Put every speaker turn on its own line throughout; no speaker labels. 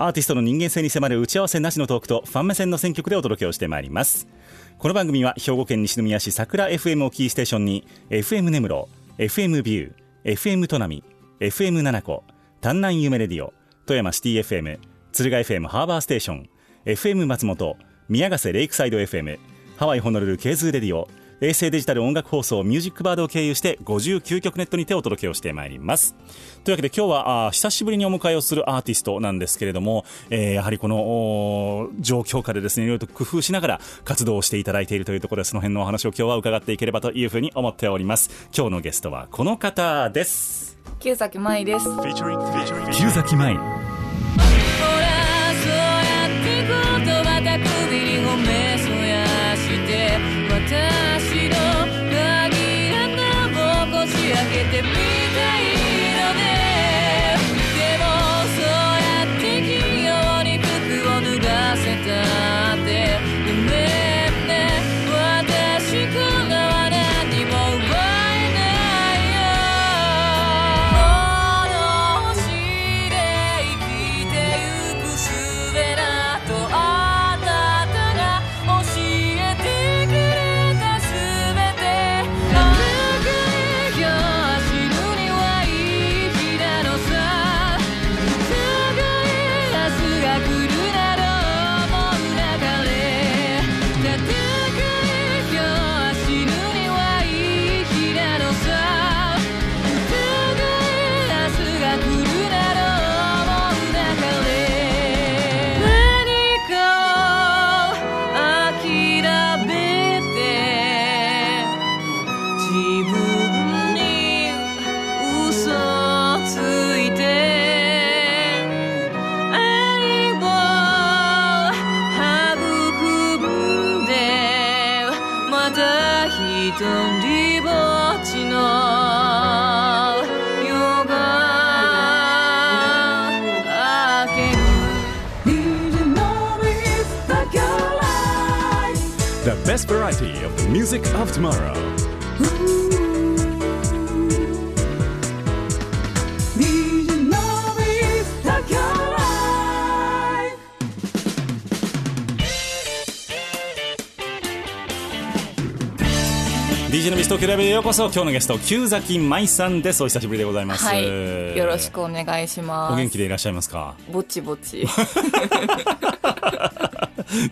アーティストの人間性に迫る打ち合わせなしのトークとファン目線の選曲でお届けをしてまいります。この番組は兵庫県西宮市桜 FM をキーステーションに FM 根室 FM ビュー FM 砺波 FM 七子丹南夢レディオ富山シティ FM 敦賀 FM ハーバーステーション FM 松本宮ヶ瀬レイクサイド FM ハワイホノルルケーズレディオ衛星デジタル音楽放送ミュージックバードを経由して59曲ネットにてお届けをしてまいります。というわけで今日はあ久しぶりにお迎えをするアーティストなんですけれども、えー、やはりこの状況下でですねいろいろと工夫しながら活動をしていただいているというところでその辺のお話を今日は伺っていければというふうに思っております。今日のゲストはこの方です。
旧崎舞です。
旧崎舞
私の紛らなをこじ開けてみ
music of tomorrow. DJ のビス東京ライブへようこそ。今日のゲスト旧崎舞さんです。お久しぶりでございます。
はい。よろしくお願いします。
お元気でいらっしゃいますか？
ぼちぼち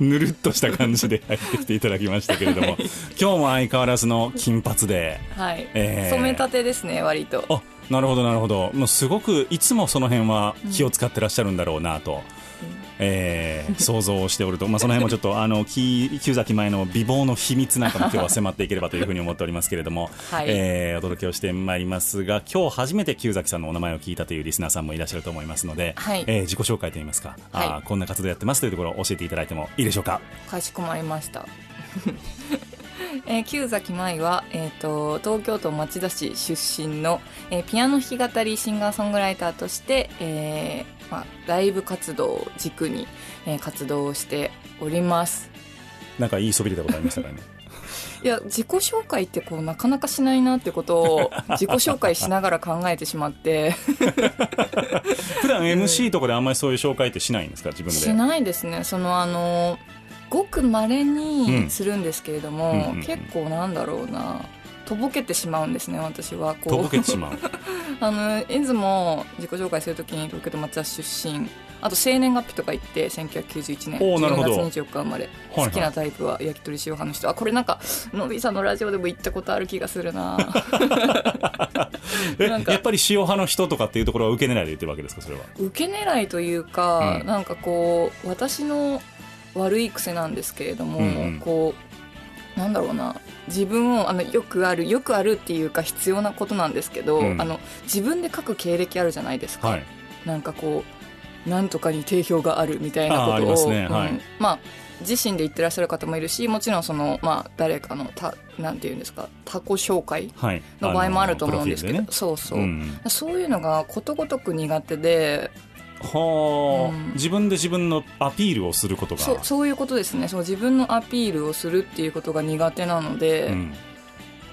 ぬるっとした感じで入ってきていただきましたけれども、今日も相変わらずの金髪で。
はい、
えー。
染めたてですね割と。
あなるほどなるほど。もうすごくいつもその辺は気を使ってらっしゃるんだろうなと、えー想像をしておると、まあ、その辺もちょっとあのき旧崎前の美貌の秘密なんかも今日は迫っていければというふうに思っておりますけれども、
はい。
えーお届けをしてまいりますが今日初めて旧崎さんのお名前を聞いたというリスナーさんもいらっしゃると思いますので、
はい。
えー自己紹介といいますか、
はい。
こんな活動やってますというところを教えていただいてもいいでしょうか。
かしこまりました。えー、旧崎舞は、えー、と東京都町田市出身の、えーピアノ弾き語りシンガーソングライターとして、えーまあ、ライブ活動を軸に、えー活動をしております。
なんかいいそびれでございましたからね？
いや自己紹介ってこうなかなかしないなってことを 自己紹介しながら考えてしまって。
普段 MC とかであんまりそういう紹介ってしないんですか？自分で。
しないですね。そのあのごくまれにするんですけれども、
うんうんうんうん。
結構なんだろうなとぼけてしまうんですね私はこう。
とぼけてしまう。
あのいつも自己紹介するときに東京都町田市出身。あと生年月日とか言って1991年
おーなるほど。
12月24日生まれ、
はい
好きなタイプは焼き鳥塩派の人。あこれなんかのびさんのラジオでも言ったことある気がするな。
え
なんか
やっぱり塩派の人とかっていうところは受け狙いで言ってるわけですかそれは？
受け狙いというか、
うん
なんかこう私の悪い癖なんですけれども、
うんうん。
こうなんだろうな自分をあのよくあるよくあるっていうか必要なことなんですけど、
うん。
あの自分で書く経歴あるじゃないですか、
はい。
なんかこうなんとかに定評があるみたいなことを。
ますね。はい。
うんまあ自身で言ってらっしゃる方もいるしもちろんその、まあ、誰かのたなんていうんですか他己紹介
はい。
の場合もあると思うんですけど、
あのプ
そうそう、
ロフィールでね。
そういうのがことごとく苦手で
うんはあ、
うん。
自分で自分のアピールをすることが。
そうそういうことですね。そう自分のアピールをするっていうことが苦手なので、
うん。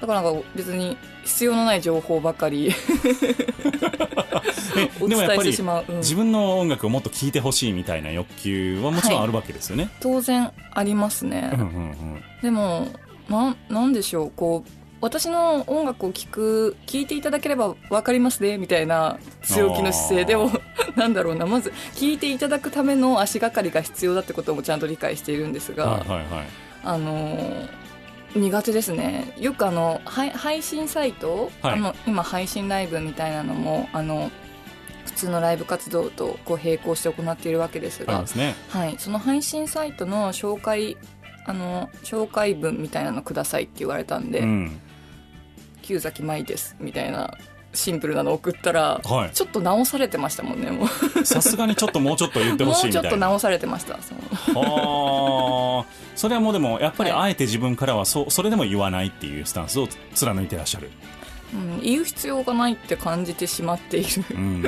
だからなんか別に必要のない情報ばかり。
え
お伝えしてしまう、うん。
自分の音楽をもっと聴いてほしいみたいな欲求はもちろんあるわけですよね。
当然ありますね、
うんうんうん。
でもなんなんでしょう。こう私の音楽を聴く聴いていただければ分かりますねみたいな強気の姿勢でも なんだろうなまず聴いていただくための足がかりが必要だってこともちゃんと理解しているんですが、
はいはいはい。
あのー苦手ですねよくあの配配信サイト、
はい
あの今配信ライブみたいなのもあの普通のライブ活動とこう並行して行っているわけですが
ね。
はい、その配信サイトの紹介あの紹介文みたいなのくださいって言われたんで
うん。
「旧崎舞です」みたいなシンプルなの送ったら、
はい
ちょっと直されてましたもんねもう
さすがにちょっともうちょっと言ってほ
もちょっと
しいうみたいな。
直されてましたそ
あ。それはもうでもやっぱり
はい
あえて自分からはそそれでも言わないっていうスタンスを貫いてらっしゃる。
うん、言う必要がないって感じてしまっている
うん。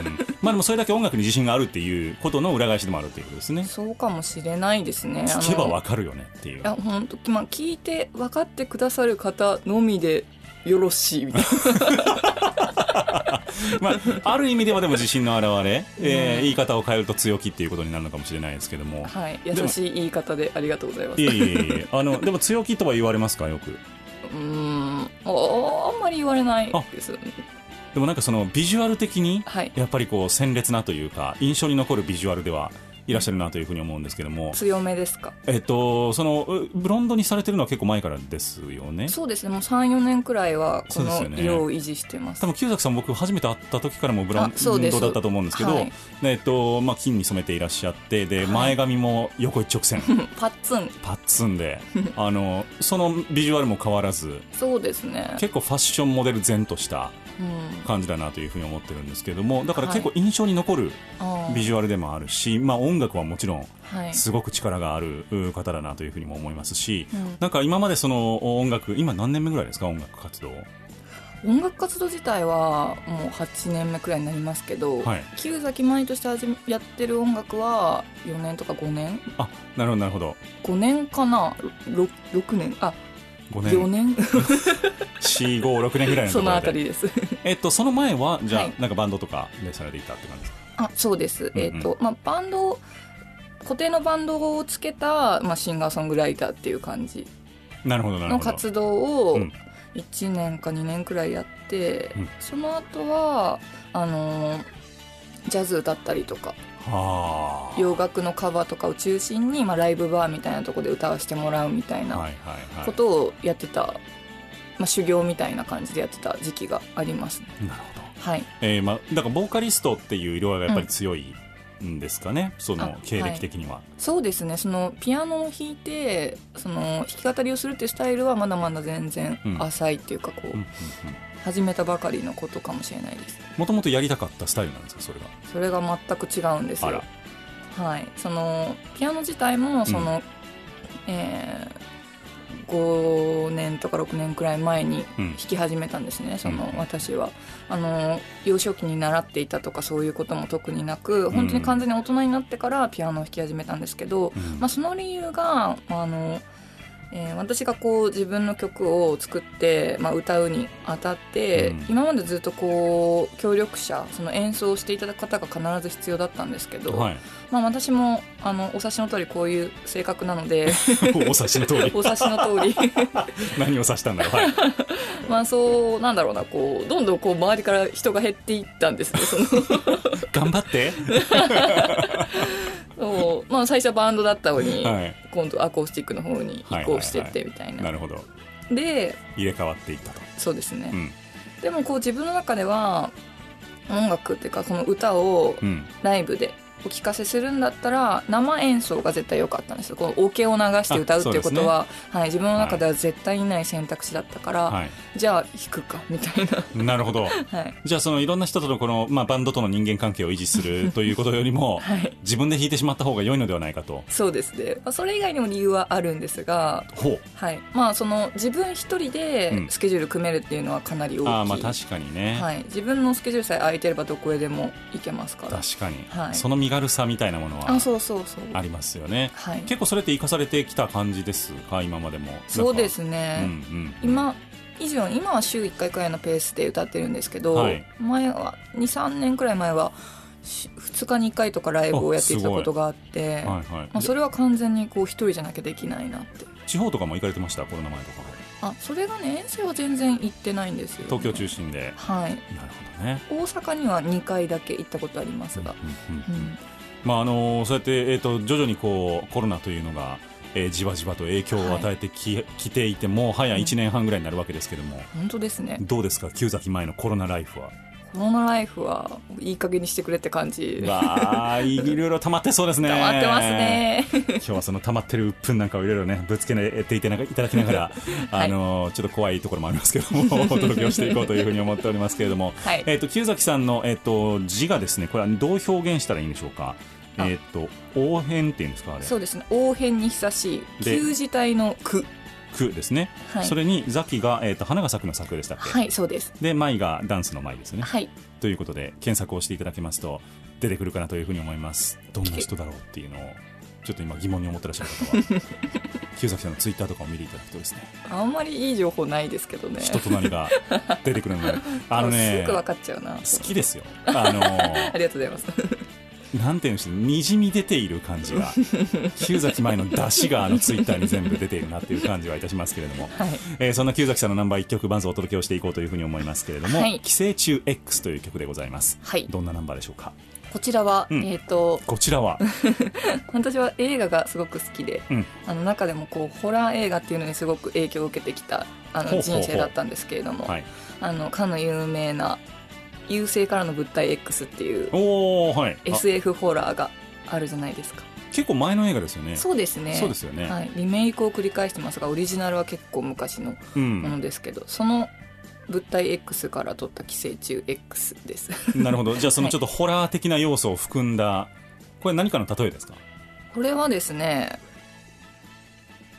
まあでもそれだけ音楽に自信があるっていうことの裏返しでもあるっていうことですね。
そうかもしれないですね
聞けばわかるよねっていう
い。や本当まあ聞いて分かってくださる方のみでよろしいみたい
まあ、ある意味ではでも自信の表れ、えー言い方を変えると強気っていうことになるのかもしれないですけども。
な、はい、優しい言い方でありがとうございます。
いえいえいえ。あのでも強気とは言われますかよく？
うーん。ああんまり言われないです
でもなんかそのビジュアル的に
はい。
やっぱりこう鮮烈なというか印象に残るビジュアルではいらっしゃるなというふうに思うんですけども。
強めですか？
えっとそのうブロンドにされてるのは結構前からですよね。
そうですね。もう34年くらいはこの色を維持してます。
多分清崎さん僕初めて会った時からもブロンドだったと思うんですけど、
はい。
えっとまあ、金に染めていらっしゃってで
はい。
前髪も横一直線。
パッツン。
パッツンで。あのそのビジュアルも変わらず。
そうですね、
結構ファッションモデル前とした
うん、
感じだなというふうに思ってるんですけどもだから
はい。
結構印象に残るビジュアルでもあるし、まあ、音楽はもちろん
はい。
すごく力があるう方だなというふうにも思いますし、
うん。
なんか今までその音楽今何年目ぐらいですか？音楽活動。
音楽活動自体はもう8年目くらいになりますけど、
はい。
旧崎舞として始めやってる音楽は4年とか5年？
あなるほどなるほど。
5年かな？6, 6年？あ
5
4
年。
年
456年ぐらいのと
そのあたりです。
えっとその前はじゃあ、
はい
なんかバンドとかでされていたって感じですか？
あそうです、
うんうん。
えっ、とまあバンド固定のバンドをつけた、まあ、シンガーソングライターっていう感じ。
なるほどなるほど。
の活動を
うん。
1年か2年くらいやって、
うん。
その後はあのージャズ歌ったりとか。
はあ
洋楽のカバーとかを中心に、まあ、ライブバーみたいなところで歌わせてもらうみたいな
はいはいはい。
ことをやってた、まあ、修行みたいな感じでやってた時期がありますね。
なるほど。
はい。
えーまあ、だからボーカリストっていう色合いがやっぱり強いんですかね、そ
あ
の経歴的には、
そうですね。そのピアノを弾いてその弾き語りをするっていうスタイルはまだまだ全然
うん。
浅いっていうかこう、
うんうんうん
始めたばかりのことかもしれないです。
もともとやりたかったスタイルなんですか？それが。
それが全く違うんです
あ
よ
ら。
はい。そのピアノ自体もその、えー5年とか6年くらい前に
うん。
弾き始めたんですね。その
うん
私は。あの幼少期に習っていたとかそういうことも特になく本当に完全に大人になってからピアノを弾き始めたんですけど、
うん。
まあ、その理由があの、えー私がこう自分の曲を作って、まあ、歌うにあたって、
うん。
今までずっとこう協力者その演奏していただく方が必ず必要だったんですけど、
はい。
まあ、私もあのお察しの通りこういう性格なので
お察しの通り。
お察しの通り。
何を指したんだろう。はい。
まあそうなんだろうなこうどんどんこう周りから人が減っていったんですねその。
頑張って
まあ、最初はバンドだったのに、
はい。
今度アコースティックの方に移行してってみたいな,、
なるほど。
で
入れ替わっていったと、
そうですね、
うん。
でもこう自分の中では音楽っていうかこの歌を
うん。
ライブでお聞かせするんだったら生演奏が絶対良かったんですよ。こうオケを流して歌うっていうことは、はい、自分の中では絶対にない選択肢だったから、
はい。
じゃあ弾くかみたいな、
なるほど。
はい。
じゃあそのいろんな人とのこの、まあ、バンドとの人間関係を維持するということよりも、
はい、
自分で弾いてしまった方が良いのではないかと。
そうですね、まあ、それ以外にも理由はあるんですが、
ほう。
はい。まあ、その自分一人で
うん。
スケジュール組めるっていうのはかなり大きい、
ああまあ確かにね、
はい、自分のスケジュールさえ空いてればどこへでも行けますから。
確かに、
はい。
その身軽さみたいなものは
あ
りますよね。
はい。
結構それって生かされてきた感じですか？今までも。
そうです
ね、
ね、
うんうん、
今以上今は週1回くらいのペースで歌ってるんですけど、
はい。
前は23年くらい前はし2日に1回とかライブをやっていたことがあって
はいはい、
まあ、それは完全にこう一人じゃなきゃできないなって。
地方とかも行かれてました？コロナ前とか
あそれがね遠征は全然行ってないんですよ、
東京中心で。
はい。
なるほどね。
大阪には2回だけ行ったことありますが、
まああのそうやって、えー、と徐々にこうコロナというのが、えーじわじわと影響を与えてき,、きていてもう早1年半ぐらいになるわけですけども、
本当ですね。
どうですか？旧崎前のコロナライフは
コロナライフはいい加減にしてくれって感じ。
わあいろいろ溜まってそうですね。
溜まってますね。
今日はその溜まってる鬱憤なんかをいろいろねぶつけていただきながら、あのちょっと怖いところもありますけどもお届けをしていこうというふうに思っておりますけれども、
はい。
えっ、と旧崎さんのえっ、と字がですねこれはどう表現したらいいんでしょうか？
あ。
えっ、と応変っていうんですかあれ。
そうですね。応変に久しい。
で
旧字体の句
句ですね、
はい。
それにザキが、えー、と花が咲くの咲くでしたっけ、
はいそうです。
で舞がダンスの舞ですね、
はい。
ということで検索をしていただきますと出てくるかなというふうに思います。どんな人だろうっていうのをちょっと今疑問に思ってらっしゃる方は 旧崎さんのツイッターとかを見ていただくとですね。
あんまりいい情報ないですけどね。
人となりが出てくるので。あのね
すぐ分かっちゃうな。
好きですよ。あの
ありがとうございます
なんていうんでしょうにじみ出ている感じが。旧崎前の出汁があのツイッターに全部出ているなっていう感じはいたしますけれども、
はい。
えーそんな旧崎さんのナンバー1曲まずお届けをしていこうというふうに思いますけれども「
はい。
寄生虫 X」という曲でございます、
はい。
どんなナンバーでしょうか？
こちらは、
うん。
えっ、と
こちらは？
私は映画がすごく好きで、
うん。
あの中でもこうホラー映画っていうのにすごく影響を受けてきたあの人生だったんですけれども
はい。
あのかの有名な「優勢からの物体 X」っていう
おーはい。あ
SF ホラーがあるじゃないですか。
結構前の映画ですよね。
そうですね。
そうですよね、
はい、リメイクを繰り返してますがオリジナルは結構昔の
う
もの
ん、
ですけど、その物体 X から取った寄生虫 X です。
なるほど。じゃあそのちょっとホラー的な要素を含んだこれ何かの例えですか？
これはですね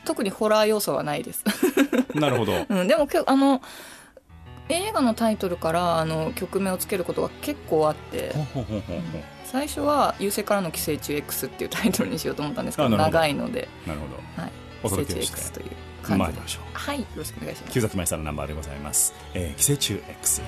特にホラー要素はないです、
なるほど。
うん、でもあの映画のタイトルからあの曲名をつけることが結構あって最初は「優勢からの寄生虫 X」っていうタイトルにしようと思ったんですけど長いので
なるほど。
はい。
お
寄生虫
届けをして。
X という感じ。で
参りましょう。
はい。よろしくお願いします。
旧崎舞さんのナンバーでございます、えー、寄生虫 X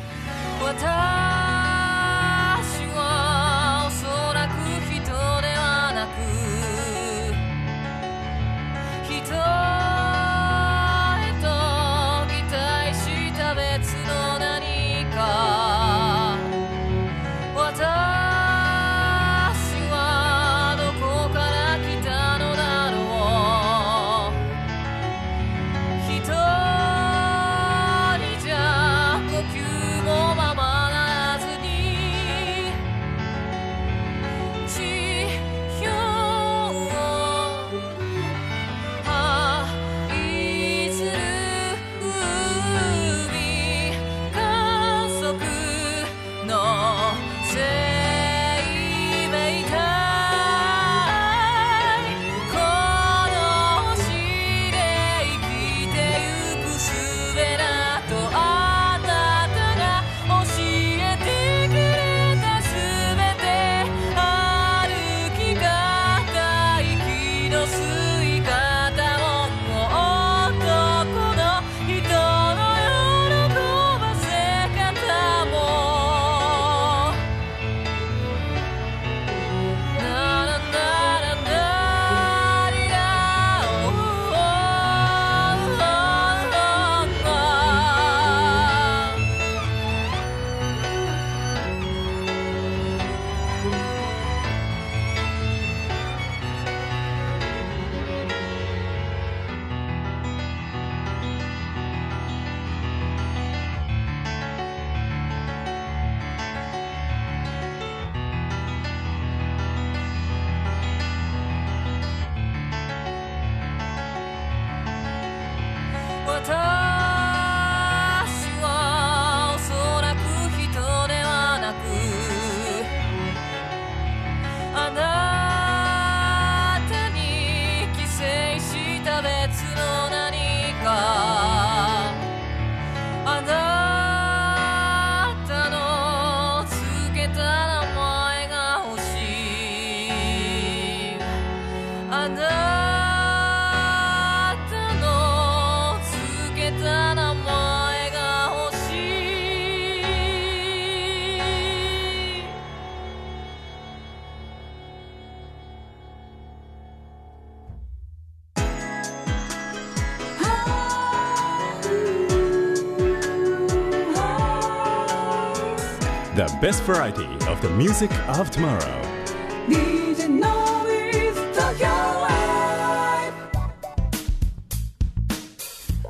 best variety of the music of tomorrow」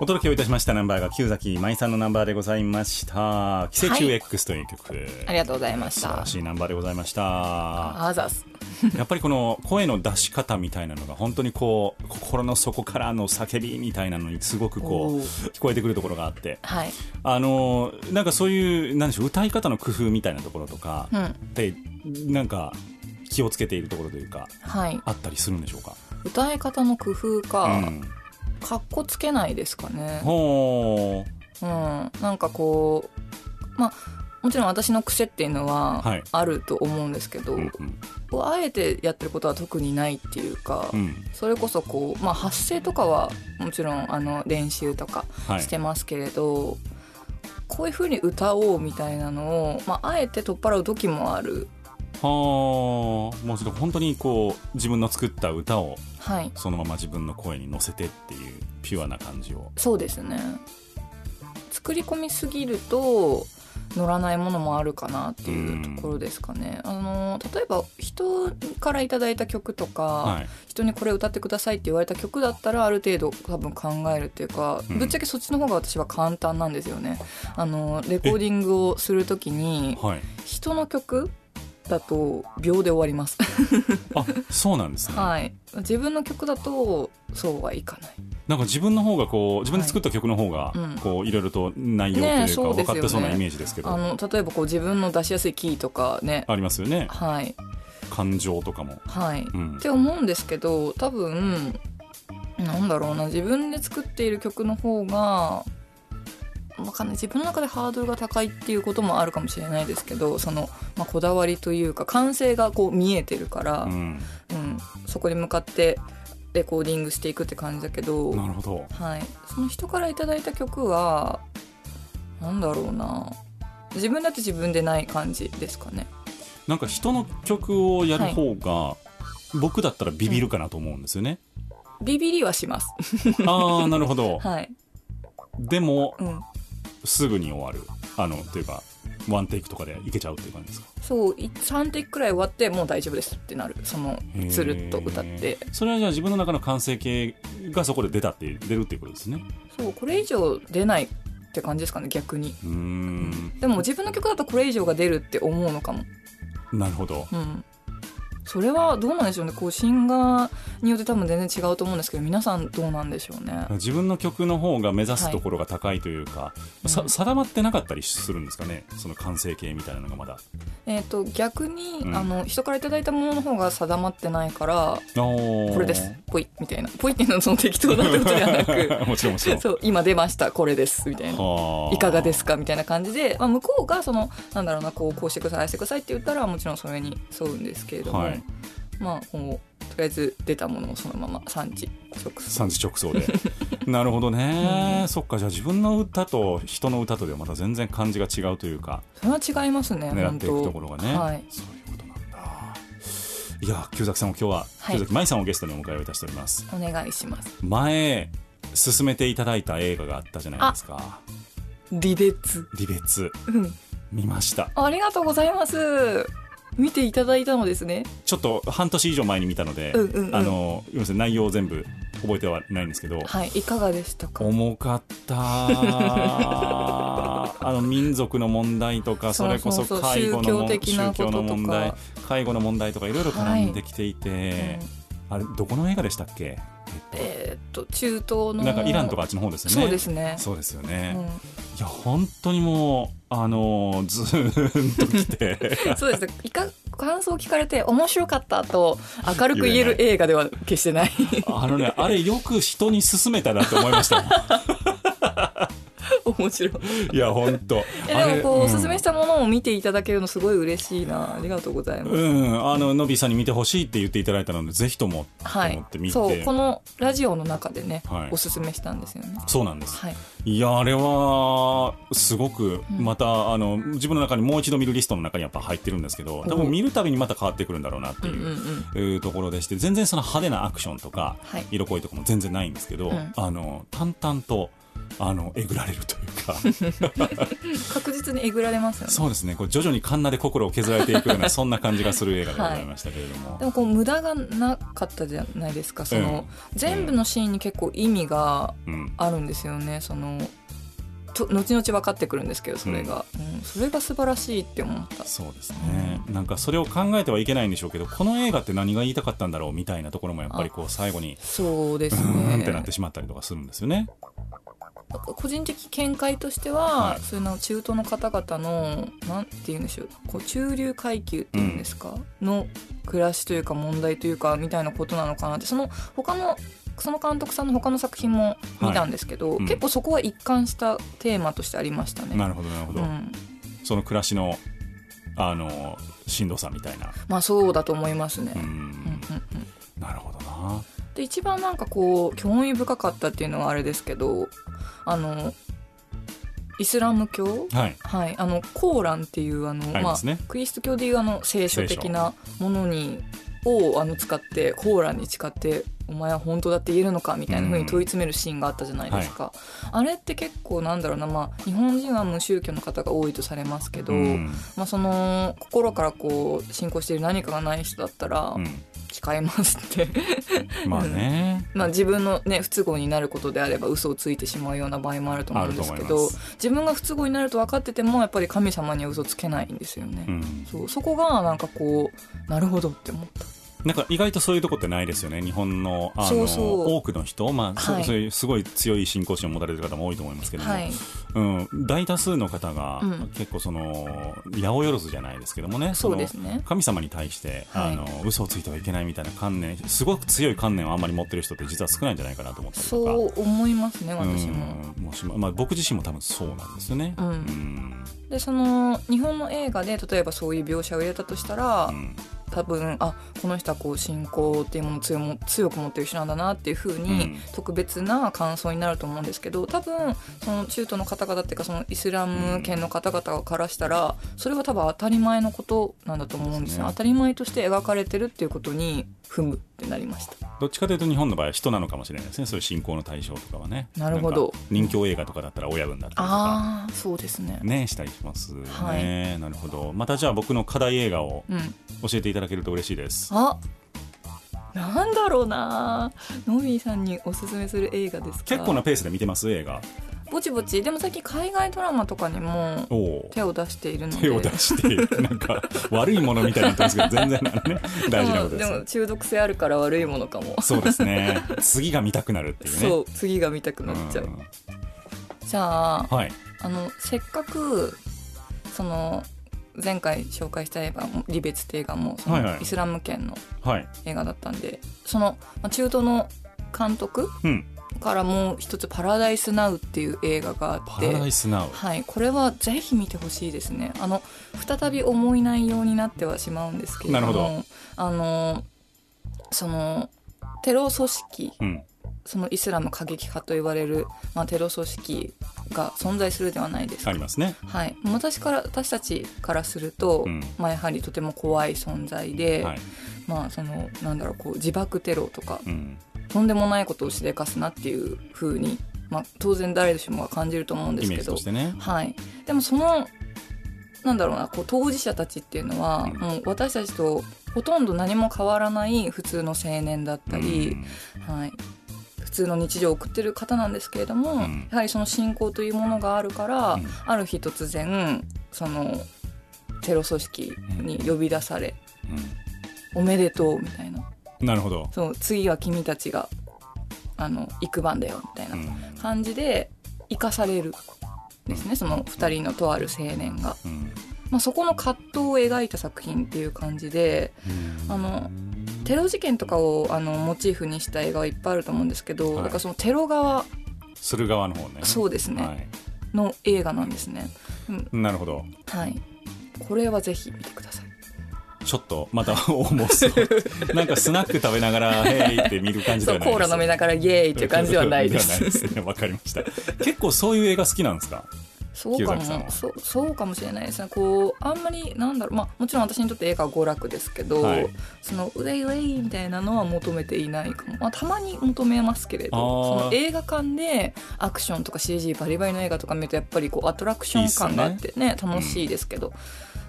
お届けをいたしましたナンバーが旧崎舞さんのナンバーでございました「寄生虫 X」という曲、
ありがとうございまし
素晴
た
らしいナンバーでございました。
あざす
やっぱりこの声の出し方みたいなのが本当にこう心の底からの叫びみたいなのにすごくこう聞こえてくるところがあって。
はい。
あのなんかそういうなんでしょう歌い方の工夫みたいなところとか
うん。
ってなんか気をつけているところというか
はい。
あったりするんでしょうか？
歌い方の工夫か、
うん。
かっこつけないですかね。
ほう
うん。なんかこうまあもちろん私の癖っていうのは
はい。
あると思うんですけど、
うんうん。
こうあえてやってることは特にないっていうか、
うん。
それこそこう、まあ、発声とかはもちろんあの練習とか
はい。
してますけれど、こういう風に歌おうみたいなのを、まあ、あえて取っ払う時もある。
はあ。もうちょっと本当にこう自分の作った歌を
はい。
そのまま自分の声に乗せてっていうピュアな感じを。
そうですね。作り込みすぎると乗らないものもあるかなっていうところですかね。あの例えば人からいただいた曲とか、
はい。
人にこれ歌ってくださいって言われた曲だったらある程度多分考えるっていうか、
うん。
ぶっちゃけそっちの方が私は簡単なんですよね。あのレコーディングをするときに
はい。
人の曲だと秒で終わります。
あそうなんですね
はい。自分の曲だとそうはいかない。
なんか自分の方がこう自分で作った曲の方が
いうん
こういろいろと内容というか
ね
分かってそうなイメージですけど
あの例えばこう自分の出しやすいキーとかね。
ありますよね
はい
感情とかも
はい。
うん
って思うんですけど多分なんだろうな自分で作っている曲の方がわかんない。自分の中でハードルが高いっていうこともあるかもしれないですけどその、まあ、こだわりというか完成がこう見えてるから、
う
うん。
ん
そこに向かってレコーディングしていくって感じだけど、
なるほど。
はい、その人からいただいた曲はなんだろうな。自分だって自分でない感じですかね。
なんか人の曲をやる方が僕だったらビビるかなと思うんですよね。
ビビりはします。
ああなるほど。
はい。
でも
うん。
すぐに終わる。あのというかワンテイクとかでいけちゃうっていう感じですか？
そうい3テイクくらい終わってもう大丈夫ですってなる。そのつるっと歌って。
それはじゃあ自分の中の完成形がそこで出たって出るっていうことですね？
そうこれ以上出ないって感じですかね逆に。
うーん。
でも自分の曲だとこれ以上が出るって思うのかも。
なるほど。
うんそれはどうなんでしょうね。こうシンガーによって多分全然違うと思うんですけど皆さんどうなんでしょうね。
自分の曲の方が目指すところが高いというか、さ
うん
定まってなかったりするんですかね？その完成形みたいなのがまだ。
えっ、と逆に、
うん。
あの人からいただいたものの方が定まってないから
こ
これです。ぽいみたいな。ぽいっていうのはその適当なってことではなく
もちろんもちろん。
そう今出ましたこれですみたいな。
はあ。
いかがですかみたいな感じで、まあ、向こうがそのなんだろうなこうこうしてくださいああしてくださいって言ったらもちろんそれに沿うんですけれども、
はい
まあこうとりあえず出たものをそのまま産地直送。
産地直送で。なるほどね、そっかじゃあ自分の歌と人の歌とではまた全然感じが違うというか。
それは違いますね
狙っていくところがね、
はい。
そういうことなんだ。いや旧崎さんも今日は、
はい。
旧崎舞さんをゲストにお迎えをいたしております。
お願いします。
前進めていただいた映画があったじゃないですか。
離別。
離別。
うん。
見ました。
ありがとうございます見ていただいたのですね。
ちょっと半年以上前に見たので、
うんうんうん。
あのごめんなさい内容を全部覚えてはないんですけど、
はいいかがでしたか？
重かった。あの民族の問題とかそれこそ介護の問
宗教
の問題介護の問題とかいろいろ絡んできていて、あれどこの映画でしたっけ、
えーっと中東の
なんかイランとかあっちの方ですよね。
そうですね。
そうですよね、
うん。
いや本当にもうあのずーんときて。
そうです。いか感想聞かれて面白かったと明るく言える映画では決してない。
あのねあれよく人に勧めたなって思いました
面白い。
いや本当
えでもこうおすすめ
し
したものを見ていただけるのすごい嬉しいな。ありがとうございます、
うん、あののびさんに見てほしいって言っていただいたのでぜひともと
はい
思って見て、
そうこのラジオの中でね、
はい。
おすすめしたんですよね。
そうなんです。
はい。
いやあれはすごくまた、あの自分の中にもう一度見るリストの中にやっぱ入ってるんですけど多分見るたびにまた変わってくるんだろうなっていう,、ところでして全然その派手なアクションとか、
はい。
色恋とかも全然ないんですけど、
うん。
あの淡々とあのえぐられるというか。
確実にえぐられますよね。
そうですね。こう徐々にカンナで心を削られていくようなそんな感じがする映画でございましたけれども、
でもこう無駄がなかったじゃないですか。その、
うん
全部のシーンに結構意味が
うん。
あるんですよね。そのと後々分かってくるんですけどそれが、うん。それが素晴らしいって思った。
そうですね、なんかそれを考えてはいけないんでしょうけどこの映画って何が言いたかったんだろうみたいなところもやっぱりこう最後に
そうです
うーんってなっ
ね
てしまったりとかするんですよね。
個人的見解としては、
はい。
そういうの中東の方々のなんて言うんでしょうこう中流階級っていうんですか、の暮らしというか問題というかみたいなことなのかなってその他のその監督さんの他の作品も見たんですけど、
うん。
結構そこは一貫したテーマとしてありましたね。
なるほどなるほど、
うん、
その暮らしのあのしんどさみたいな。
まあそうだと思いますね。
うん。
うんうんうん。
なるほどな。
で一番なんかこう興味深かったっていうのはあれですけどあのイスラム教？
はい。
はい、あのコーランっていうあの、まあクリスト教でいうあの聖書的なものにをあの使ってコーランに誓ってお前は本当だって言えるのかみたいな風に問い詰めるシーンがあったじゃないですか、あれって結構なんだろうな、まあ、日本人は無宗教の方が多いとされますけど、
うん。
まあ、その心からこう信仰している何かがない人だったら
うん
誓いますって。
まあね、
まあ自分のね不都合になることであれば嘘をついてしまうような場合もあると思うんですけど自分が不都合になると分かっててもやっぱり神様には嘘つけないんですよね、
うん、
そうそこがなんかこうなるほどって思った
なんか意外とそういうとこってないですよね。日本のあの
そうそう。
多くの人、まあそ
はい。
そういうすごい強い信仰心を持たれてる方も多いと思いますけども、
はい。
うん、大多数の方が、
うん。
結構その八百万じゃないですけどもね。
そうですね。
の神様に対して、
はい。
あの嘘をついてはいけないみたいな観念すごく強い観念をあんまり持ってる人って実は少ないんじゃないかなと思ったりとか。
そう思いますね私も。
うんもしままあ、僕自身も多分そうなんですよね。
うん。
うん。
でその日本の映画で例えばそういう描写を入れたとしたら、
うん
多分あこの人はこう信仰っていうものを強も強く持ってる人なんだなっていうふうに、
うん。
特別な感想になると思うんですけど多分その中東の方々っていうかそのイスラム圏の方々からしたらそれは多分当たり前のことなんだと思うんですよ、
ね。
当たり前として描かれてるっていうことに踏むってなりました。
どっちかというと日本の場合は人なのかもしれないですね。そういう信仰の対象とかはね。
なるほど。
人形映画とかだったら親分だったりとか。
ああそうですね。
ねしたりしますね、
はい。
なるほど。またじゃあ僕の課題映画を
うん。
教えていただけると嬉しいです。
あなんだろうなノビーさんにおすすめする映画ですか？
結構なペースで見てます？映画
ぼちぼち。でも最近海外ドラマとかにも手を出しているので。
手を出してなんか 悪いものみたいになってますけど全然。ね 大事なことで
ですもでも中毒性あるから悪いものかも。
そうですね。次が見たくなるっていうね。
そう次が見たくなっちゃう、
ん。
じゃあ
はい。
あのせっかくその前回紹介した映画も「リベツ」って映画もそ
はいはい。
のイスラム圏の
はい。
映画だったんで、そのまあ中東の監督
うん
からもう一つ「パラダイス・ナウ」っていう映画があ
パ
って
ラダイスナウ
はい、これはぜひ見てほしいですね。あの再び重い内容になってはしまうんですけれどもあのそのテロ組織
うん。
そのイスラム過激派と言われる、まあ、テロ組織が存在するではないですか。
ありますね。
はい、私から私たちからすると、
うん。
まあ、やはりとても怖い存在で、
はい。
まあそのなんだろうこう自爆テロとか
うん
とんでもないことをしでかすなっていう風にまあ当然誰しもが感じると思うんですけど。
ね。
はい、でもそのなんだろうなこう当事者たちっていうのは、
うん。
もう私たちとほとんど何も変わらない普通の青年だったり、はい、普通の日常を送ってる方なんですけれども、
うん。
やはりその信仰というものがあるから、
うん。
ある日突然そのテロ組織に呼び出され、おめでとうみたいな。
うんなるほど。
そう次は君たちがあの行く番だよみたいな。
うん。
感じで生かされるですねその2人のとある青年が、
うん。
まあ、そこの葛藤を描いた作品っていう感じであのテロ事件とかをあのモチーフにした映画はいっぱいあると思うんですけど、
はい。
だからそのテロ側
する側の方ね。
そうですね。
はい。
の映画なんですね、うん。
なるほど。
はい。これはぜひ見てください
ちょっとまた重そう。なんかスナック食べながら「ヘイ!」って見る感じではない
そうコーラ飲めながらイエーイっていう感じではないで
ではないですすね。わかりました。結構そういう映画好きなんですか？
そうかも。そうそうかもしれないですね。こうあんまりなんだろう。まあもちろん私にとって映画は娯楽ですけど、
はい。
そのウェイウェイみたいなのは求めていないかも、まあ、たまに求めますけれどその映画館でアクションとか CG バリバリの映画とか見るとやっぱりこうアトラクション感があってね。楽しいですけど、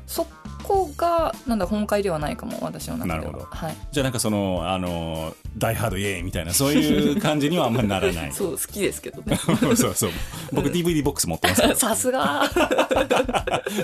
そこがなんだ本会ではないかも私の中では。
なるほど。
はい、
じゃあなんかそのあのダイハードイエーイみたいなそういう感じにはあんまりならない。
そう好きですけどね。
そうそう僕 DVD ボックス持ってますから。
さすが。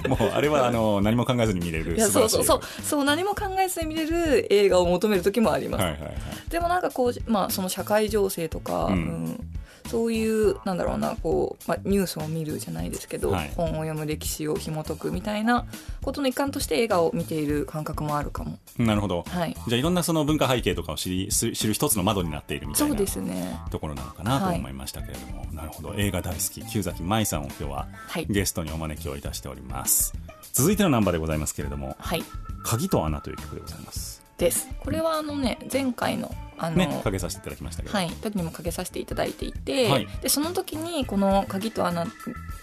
もうあれはあの何も考えずに見れる
いやそうそうそう。そう何も考えずに見れる映画を求める時もあります、
はいはいはい。
でもなんかこう、まあ、その社会情勢とか、
うん。
うんそういうなんだろうなこう、まあ、ニュースを見るじゃないですけど、
はい。
本を読む歴史を紐解くみたいなことの一環として映画を見ている感覚もあるかも。
なるほど。
はい、
じゃあいろんなその文化背景とかを知りす知る一つの窓になっているみたいうな
そですね。
ところなのかなと
はい
思いましたけれども、なるほど。映画大好き旧崎舞さんを今日は
はい、
ゲストにお招きをいたしております。続いてのナンバーでございますけれども
はい、「
鍵と穴」という曲でございます
です。これはあのね前回のあの、
ねかけさせていただきましたけど、
はい、時にもかけさせていただいていて、
はい。
でその時にこの「鍵と穴」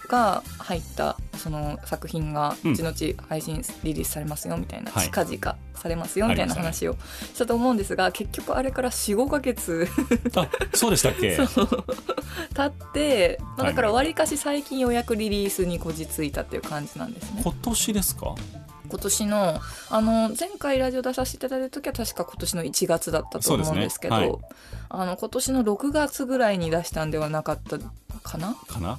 が入ったその作品が
うん。
後々配信リリースされますよみたいな、
はい。
近々されますよみたいな話をしたと思うんですが結局あれから45ヶ月
あそうでしたっけ？
経って、まあ、だから
はい。
わりかし最近ようやくリリースにこじついたっていう感じなんですね。
今年ですか？
今年のあの前回ラジオ出させていただいた時は確か今年の1月だったと思うんですけど
そうですね
あの今年の6月ぐらいに出したんではなかったかな、
かな？わ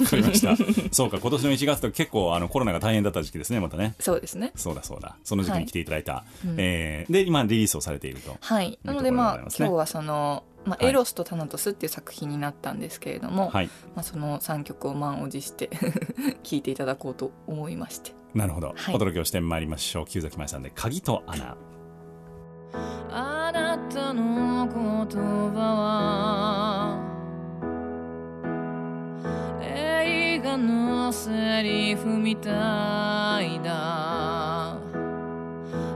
うん、
かりました。そうか今年の1月と結構あのコロナが大変だった時期ですねまたね。
そうですね。
そうだそうだ。その時期に来ていただいた、
うん。
えーで今リリースをされていると。
はい。なの
で
まあ今日はその、まあ、
はい。
エロスとタナトスっていう作品になったんですけれども、
はい。
まあ、その3曲を満を持して 聴いていただこうと思いまして。
なるほど、
はい。
お届けをしてまいりましょう。旧崎舞さんで「鍵と穴。
あなたの言葉は映画のセリフみたいだ。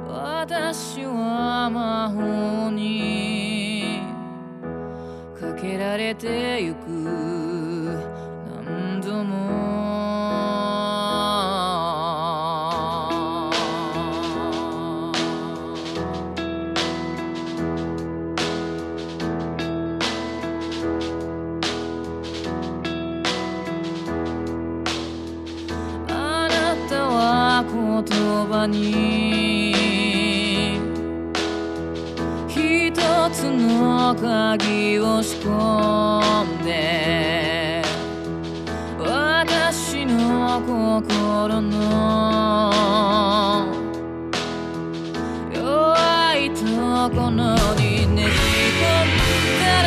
私は魔法にかけられてゆく。何度も葉に。一つの鍵を仕込んで私の心の弱いところにねじ込んだの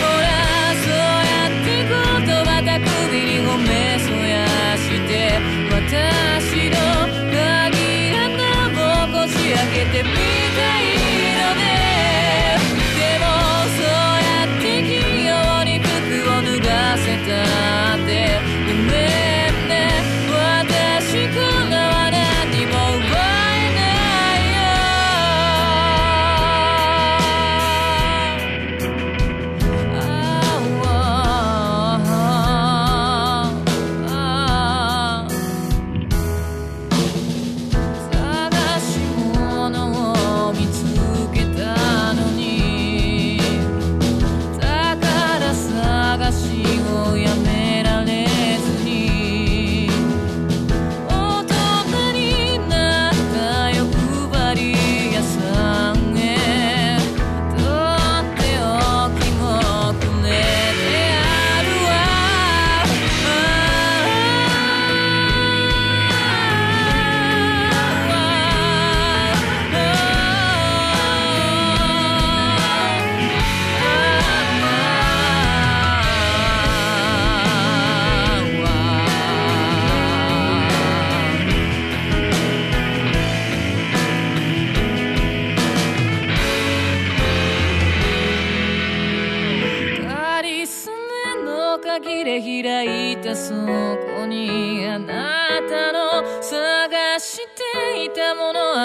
ほらそうやって言葉たくびにごめそやして私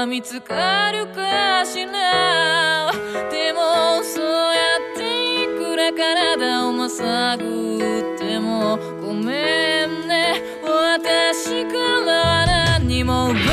見つかるかしらでもそうやっていくら体をまさぐっても。ごめんね。私から何も。奪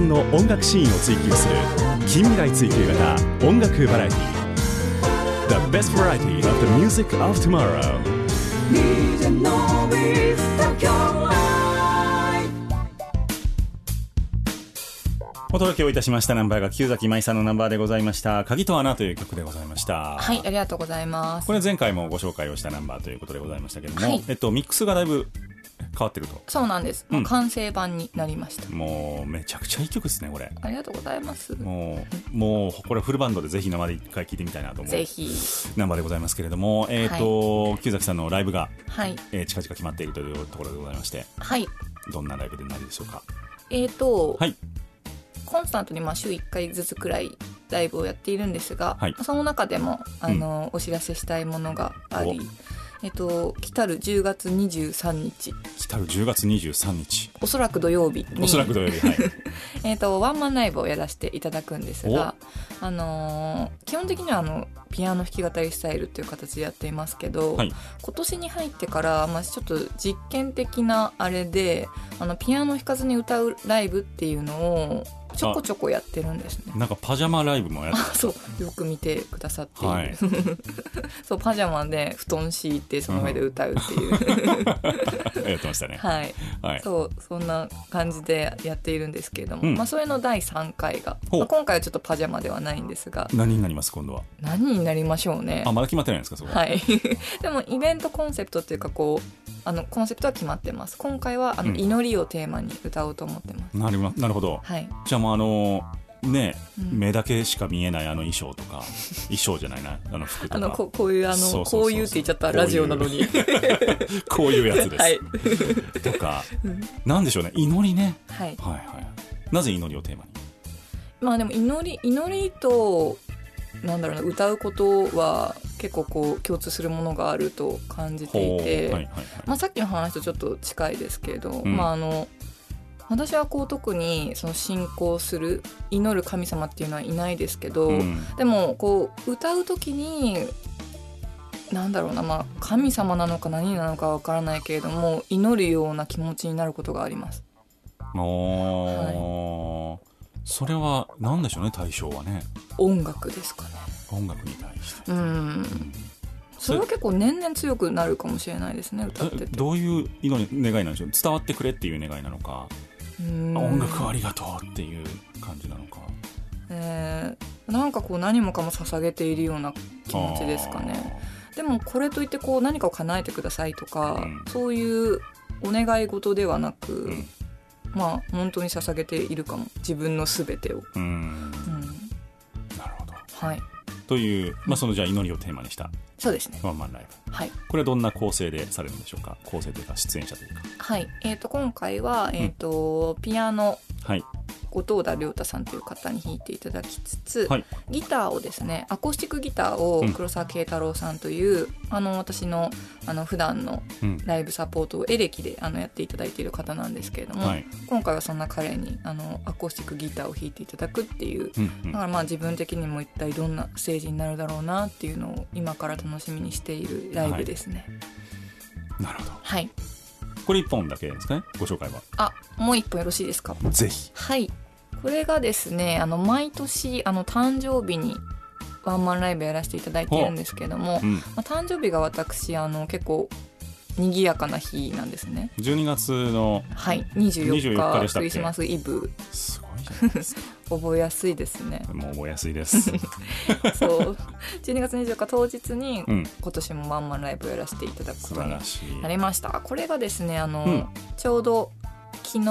本の音楽シーンを追求する近未来追求型音楽バラエティ The best variety of the music of tomorrow.
お届けをいたしました。ナンバーが旧崎舞さんのナンバーでございました「鍵と穴」という曲でございました。
はい、ありがとうございます。
こ。れ前回もご紹介をしたナンバーということでございましたけども、
はい。
えっと、ミックスがだいぶ変わってると
そうなんです。
うん
完成版になりました。
もうめちゃくちゃいい曲ですねこれ
ありがとうございます。
もうもうこれフルバンドでぜひ生で一回聴いてみたいなと思う
ぜひ。
ナンバーでございますけれども、えっ、と、旧崎さんのライブが、
はい。
えー近々決まっているというところでございまして、
はい。
どんなライブでなるでしょうか？
えーと、
はい。
コンスタントにまあ週1回ずつくらいライブをやっているんですが、
はい
その中でもあの、お知らせしたいものがあり、えっと、来たる10月23日、
来たる10月23日、
おそらく土曜日。に、
おそらく土曜日、はい。
えっと、ワンマンライブをやらせていただくんですが、あのー基本的にはあのピアノ弾き語りスタイルっていう形でやっていますけど、
はい。
今年に入ってから、まあ、ちょっと実験的なあれであのピアノ弾かずに歌うライブっていうのをちょこちょこやってるんですね。
なんかパジャマライブもやって
あそう。よく見てくださって。いる、
はい。
そうパジャマで布団敷いてその上で歌うっていう、
やってましたね。
はい。
はい。
そうそんな感じでやっているんですけれども、
うん。
まあ、それの第3回が、まあ今回はちょっとパジャマではないんですが。
何になります、今度は？
何になりましょうね。
あ、まだ決まってないんですか、そこは？
はい。でもイベントコンセプトっていうかこうあのコンセプトは決まってます。今回はあの、
うん。
祈りをテーマに歌おうと思ってます。
なるなるほど。
はい。
じゃあもうあのね、
うん。
目だけしか見えないあの衣装とか、衣装じゃないな、あの服とか。
あのここういうあの
そうそうそうそう。
こういうって言っちゃったラジオなのに。
こういうやつです。
はい、
とか、なんでしょうね、祈りね。
はい、
はいはい。なぜ祈りをテーマに？
まあでも祈り祈りとなんだろうな歌うことは結構こう共通するものがあると感じていて、
はいはいはい。
まあ、さっきの話とちょっと近いですけれど、
ん
まああの私はこう特にその信仰する祈る神様っていうのはいないですけど、
うん
でもこう歌う時になんだろうな、まあ、神様なのか何なのかわからないけれども祈るような気持ちになることがあります。
おーそれは何でしょうね対象はね。
音楽ですかね。
音楽に対して。
うん。それは結構年々強くなるかもしれないですね歌ってて。
えどういう願いなんでしょう？伝わってくれっていう願いなのか、
うん。
音楽ありがとうっていう感じなのか。
えーなんかこう何もかも捧げているような気持ちですかね。でもこれといってこう何かを叶えてくださいとか、
うん。
そういうお願い事ではなく、
ん
まあ本当に捧げているかも。自分の全てを、
うん。
うん、
なるほど。
はい。
という、まあ、そのじゃあ祈りをテーマにした。
そうですね。
ワンマンライブ
はい、
これはどんな構成でされるんでしょうか？構成というか出演者というか。
はい。えー、と今回は、えーとピアノ
はい。
後藤田亮太さんという方に弾いていただきつつ、
はい。
ギターをですねアコースティックギターを
うん。
黒沢慶太郎さんという、あの私のあの普段の
うん。
ライブサポートをエレキであのやっていただいている方なんですけれども、
はい。
今回はそんな彼にあのアコースティックギターを弾いていただくっていう
うんうん。
だからまあ自分的にも一体どんなステージになるだろうなっていうのを今から楽しみにしているライブですね。
なるほど。
はい、
これ1本だけですかね？ご紹介は。
あもう一本よろしいですか？
ぜひ。
はい。これがですねあの毎年あの誕生日にワンマンライブやらせていただいているんですけども、
う。ん。
まあ、誕生日が私あの結構賑やかな日なんですね。
12月の
はい。24
24日でしたっけ？
日クリスマスイブ。
すごいじゃないですか
覚えやすいですね。
もう覚えやすいです。
そう。12月24日当日に
うん。
今年もワンマンライブをやらせていただくこ
素
とに
晴らしい。
なりました。これがですねあの、
うん。
ちょうど昨日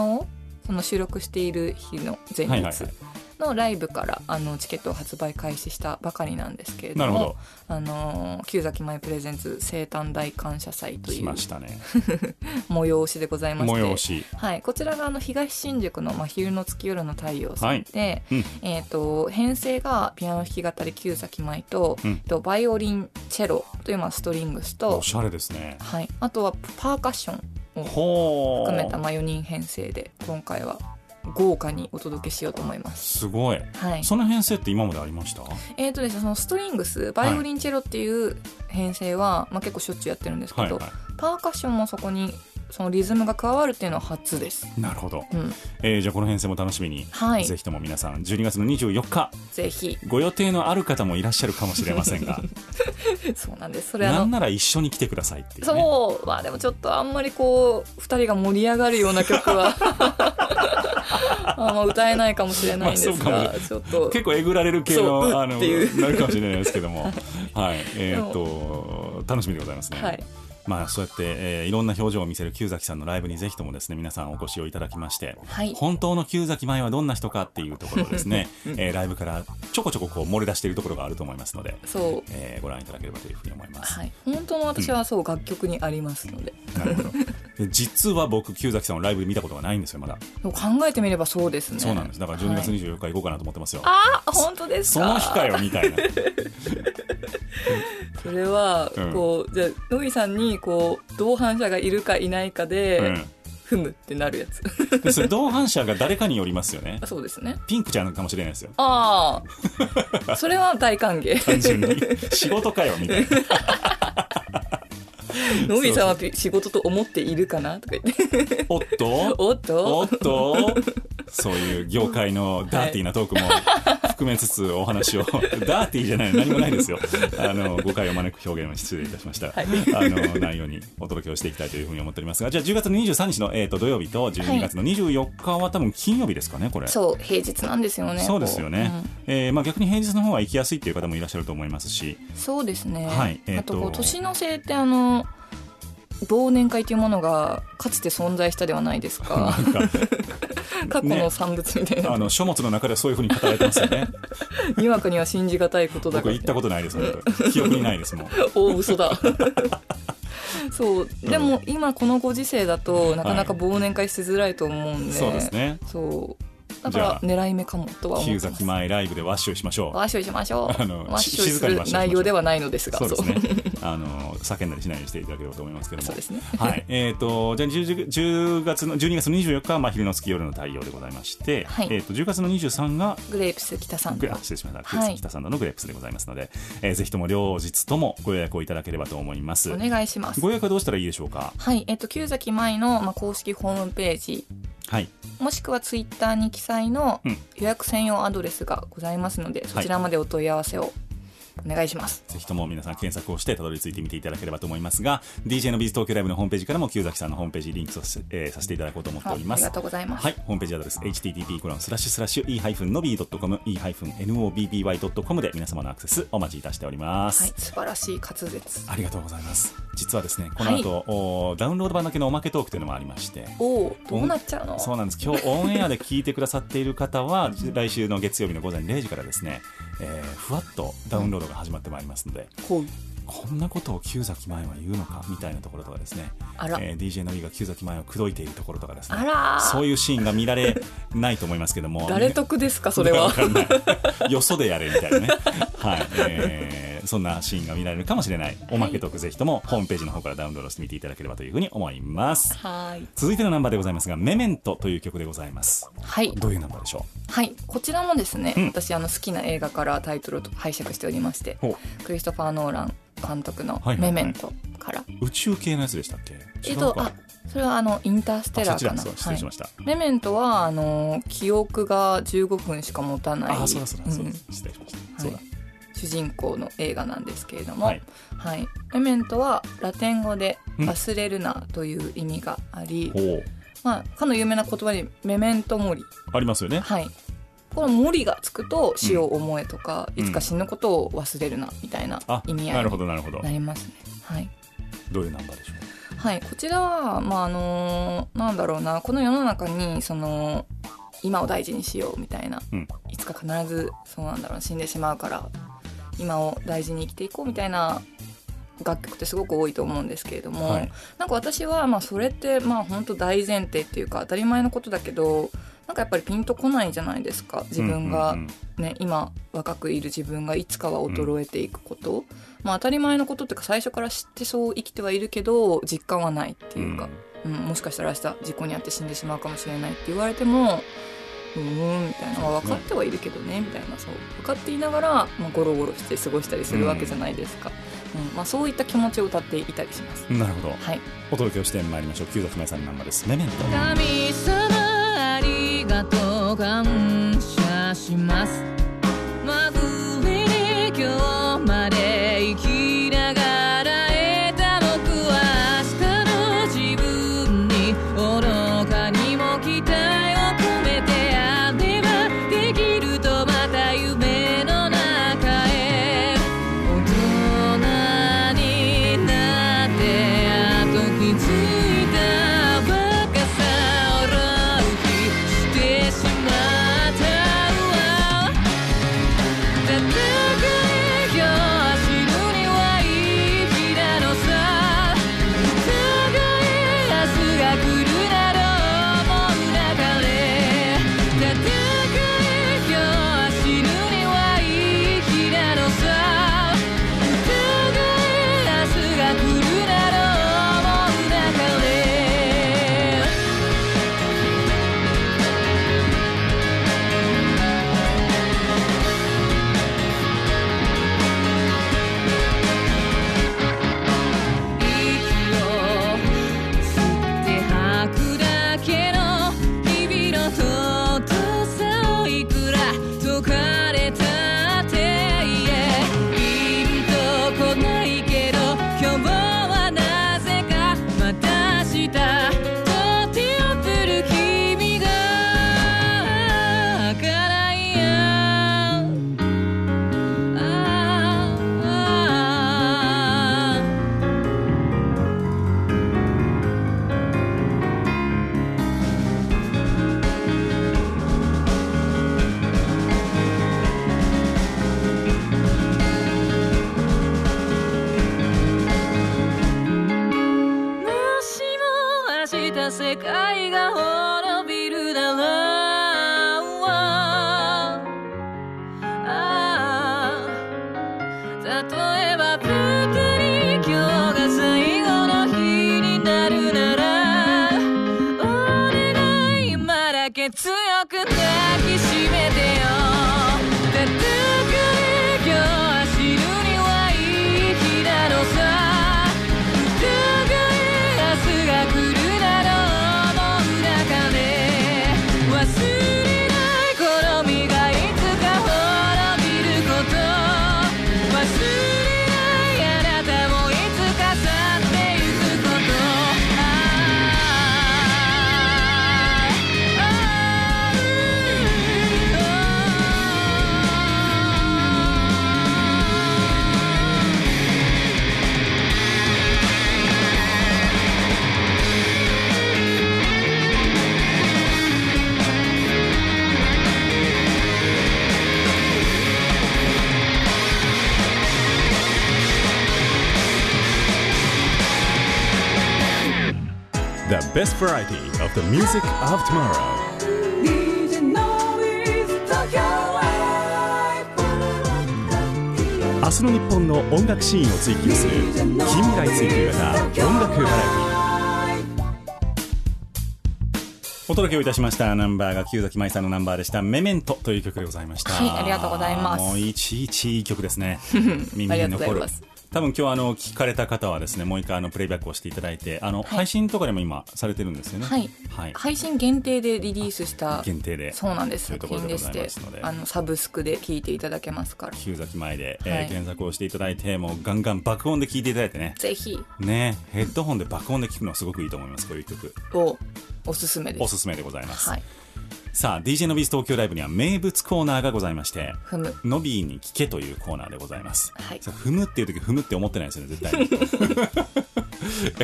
その収録している日の前
はいはい
日
はい
のライブからあのチケットを発売開始したばかりなんですけれども
なるほど。
あの旧崎前プレゼンツ生誕大感謝祭と
来
いう
ましたね。
催しでございまして
催し。
はい、こちらがあの東新宿の真昼の月夜の太陽さんで、
うん。
えー、と編成がピアノ弾き語り旧崎舞と,、
うん。
とバイオリンチェロというまあストリングスと
お、しゃれですね。
はい、あとはパーカッションを含めたまあ4人編成で今回は豪華にお届けしようと思います。
すごい。
はい、
その編成って今までありました？
えーとですね、そのストリングスバイオリンチェロっていう編成は、まあ、結構しょっちゅうやってるんですけど、
はいは
パーカッションもそこにそのリズムが加わるっていうのは初です。
いなるほど、
うん、
えーじゃあこの編成も楽しみに、
はい。
ぜひとも皆さん12月の24日
ぜひ。
ご予定のある方もいらっしゃるかもしれませんが。
そうなんです。それ
なんなら一緒に来てくださいっていう、ね、
そう。まあでもちょっとあんまりこう2人が盛り上がるような曲は。あんま歌えないかもしれないんです
まあ
が、ちょっと。
結構えぐられる系のあのなるかもしれないですけども。はい。えーっと楽しみでございますね、
はい
まあそうやって、えーいろんな表情を見せる旧崎さんのライブにぜひともですね皆さんお越しをいただきまして、
はい。
本当の旧崎舞はどんな人かっていうところをですね、えーライブからちょこちょここう漏れ出しているところがあると思いますので、
そう。
えーご覧いただければというふうに思います。
はい。本当の私はそう楽曲にありますので、
なるほど。で実は僕旧崎さんのライブで見たことがないんですよまだ、
考えてみればそうですね。
そうなんです。だから12月
はい
24日行こうかなと思ってますよ、
あ本当ですか？
その日かよみたいな。
それは
うん。
こう、じゃあ野木さんにこう同伴者がいるかいないかで、
うん。
踏むってなるやつ。
でそれ同伴者が誰かによりますよね。
そうですね。
ピンクちゃんかもしれないですよ。
ああそれは大歓迎。
単純に。仕事かよみたいな
野木さんは仕事と思っているかなとか言って。
おっと？
おっと？
おっと？そういう業界のダーティーなトークも含めつつお話を、ダーティーじゃない何もないですよ。あの誤解を招く表現は失礼いたしました、あの内容にお届けをしていきたいというふうに思っておりますがじゃあ10月の23日の、えー、と土曜日と12月の24日は多分金曜日ですかねこれ。
そう平日なんですよね
そうですよね。
こ、
えーまあ、逆に平日の方が行きやすいっていう方もいらっしゃると思いますし。
うんそうですね、
はい。えーと。
あとこう年の瀬ってあの忘年会というものがかつて存在したではないです
か。
過去の産物みたいな、
あの書物の中ではそういうふうに語られてますよね。
にわかには信じがたいことだから。
僕行ったことないです記憶にないですもん。
大嘘だ。そう。でも今このご時世だとなかなか忘年会しづらいと思うんで、
そうですね。
そうだから狙い目かもとは思ってます。
旧崎前ライブでワッシュしましょう。
ワッショイしましょう。
あの
ワッショイする内容ではないのですが。
そうですね。あの叫んだりしないようにしていただければと思いますけども。
そうですね。
はい。えー、とじゃあ 10, 10月の12月の24日は真昼の月夜の太陽でございまして、
はい。
えー、と10月の23が
グレープス北さん。
グレあ失礼しました、
はい。
北サンドのグレープスでございますので、えーぜひとも両日ともご予約をいただければと思います。
お願いします。
ご予約はどうしたらいいでしょうか？
はい。えっと旧崎舞の、まあ、公式ホームページ。
はい。
もしくはツイッターに記載の
うん。
予約専用アドレスがございますので、そちらまでお問い合わせをお願いします。
ぜひとも皆さん検索をしてたどり着いてみていただければと思いますが DJ のビズ東京ライブのホームページからも旧崎さんのホームページリンクさせ,、えーさせていただこうと思っております
あありがとうございます。
はい、ホームページアドレス http コロンスラッシュスラッシュ e-nobby.com e-nobby.com で皆様のアクセスお待ちいたしております、
はい、素晴らしい滑舌。
ありがとうございます実はですねこの後、おダウンロード版だけのおまけトークというのもありまして
おお、どうなっちゃうの？
そうなんです今日オンエアで聞いてくださっている方は来週の月曜日の午前0時からですね、えーふわっとダウンロードが始まってまいりますので、
ほう
こんなことを旧崎前は言うのかみたいなところとかですね、えー DJ のりが旧崎前を口説いているところとかですね。そういうシーンが見られないと思いますけども。
誰得ですかそれは。
よそでやれみたいなね。はい、えーそんなシーンが見られるかもしれない。おまけトークぜひともホームページの方からダウンロードしてみていただければというふうに思います。
はい。
続いてのナンバーでございますが「メメント」という曲でございます。
はい。
どういうナンバーでしょ
はい。こちらもですね、
うん。
私あの好きな映画からタイトルを拝借しておりましてクリストファー・ノーラン監督の
はいはいはい「
メメント」から、
う宇宙系のやつでしたっけ？
えっとあそれはあのインターステラーかな。
失礼しま
はい。
した、
メメントはあの記憶が15分しか持たない
あそうだそうだそう
ん。
失礼しました、
はい。主人公の映画なんですけれども、
は
はい。いメメントはラテン語で「
うん
忘れるな」という意味があり、まあ、かの有名な言葉に「メメントモリ」
ありますよね。
はいこの「モリ」がつくと死を思えとか、
うん。
いつか死ぬことを忘れるなみたいな
あ
意味合
ないるほ
に
どなるほど。
なりますね。はい。
どういうナンバーでしょ
はい、こちらは、まああのなんだろうなこの世の中にその今を大事にしようみたいな、
うん。
いつか必ずそうなんだろうな死んでしまうから今を大事に生きていこうみたいな楽曲ってすごく多いと思うんですけれども、
はい。
なんか私はまあそれってまあ本当大前提っていうか当たり前のことだけどなんかやっぱりピンとこないじゃないですか。自分が
うんうん
ね、今若くいる自分がいつかは衰えていくこと、まあ当たり前のことっていうか最初から知ってそう生きてはいるけど実感はないっていうか、うん。もしかしたら明日事故に遭って死んでしまうかもしれないって言われてもうーんみたいな、まあ、分かってはいるけどねみたいな。そう。分かっていながら、まあ、ゴロゴロして過ごしたりするわけじゃないですか、うん。まあ、そういった気持ちを歌っていたりします。
うんなるほど。
はい。
お届けをしてまいりましょう。旧崎芽さんのナンバーです。メメント。
神様ありがとう感謝します。まぐれに今日まで生きながら
best variety of the music of tomorrow. 明日の日本の音楽シーンを追求する近未来追求型音楽バラエティお届けをいたしました。ナンバーが旧崎舞さんのナンバーでした「メメント」という曲でございました
はいありがとうございます。
もういちいちいい曲ですね。耳
ありが
に残る
とうございます
多分今日あの聞かれた方はですねもう一回あのプレイバックをしていただいてあの、配信とかでも今されてるんですよね？
はい。
はい、
配信限定でリリースした
限定で。
そうなんです。作品でしてあのサブスクで聴いていただけますから。
旧崎前で、えー
はい。
検索をしていただいてもうガンガン爆音で聞いていただいてね。
ぜひ。
ね。ヘッドホンで爆音で聞くのはすごくいいと思いますこういう曲。
をおすすめです。
おすすめでございます、
はい
さあ DJ のビーズ東京ライブには名物コーナーがございまして
踏む。
ノビーに聞けというコーナーでございます、
はい。
さあ踏むっていう時踏むって思ってないですよね絶対に。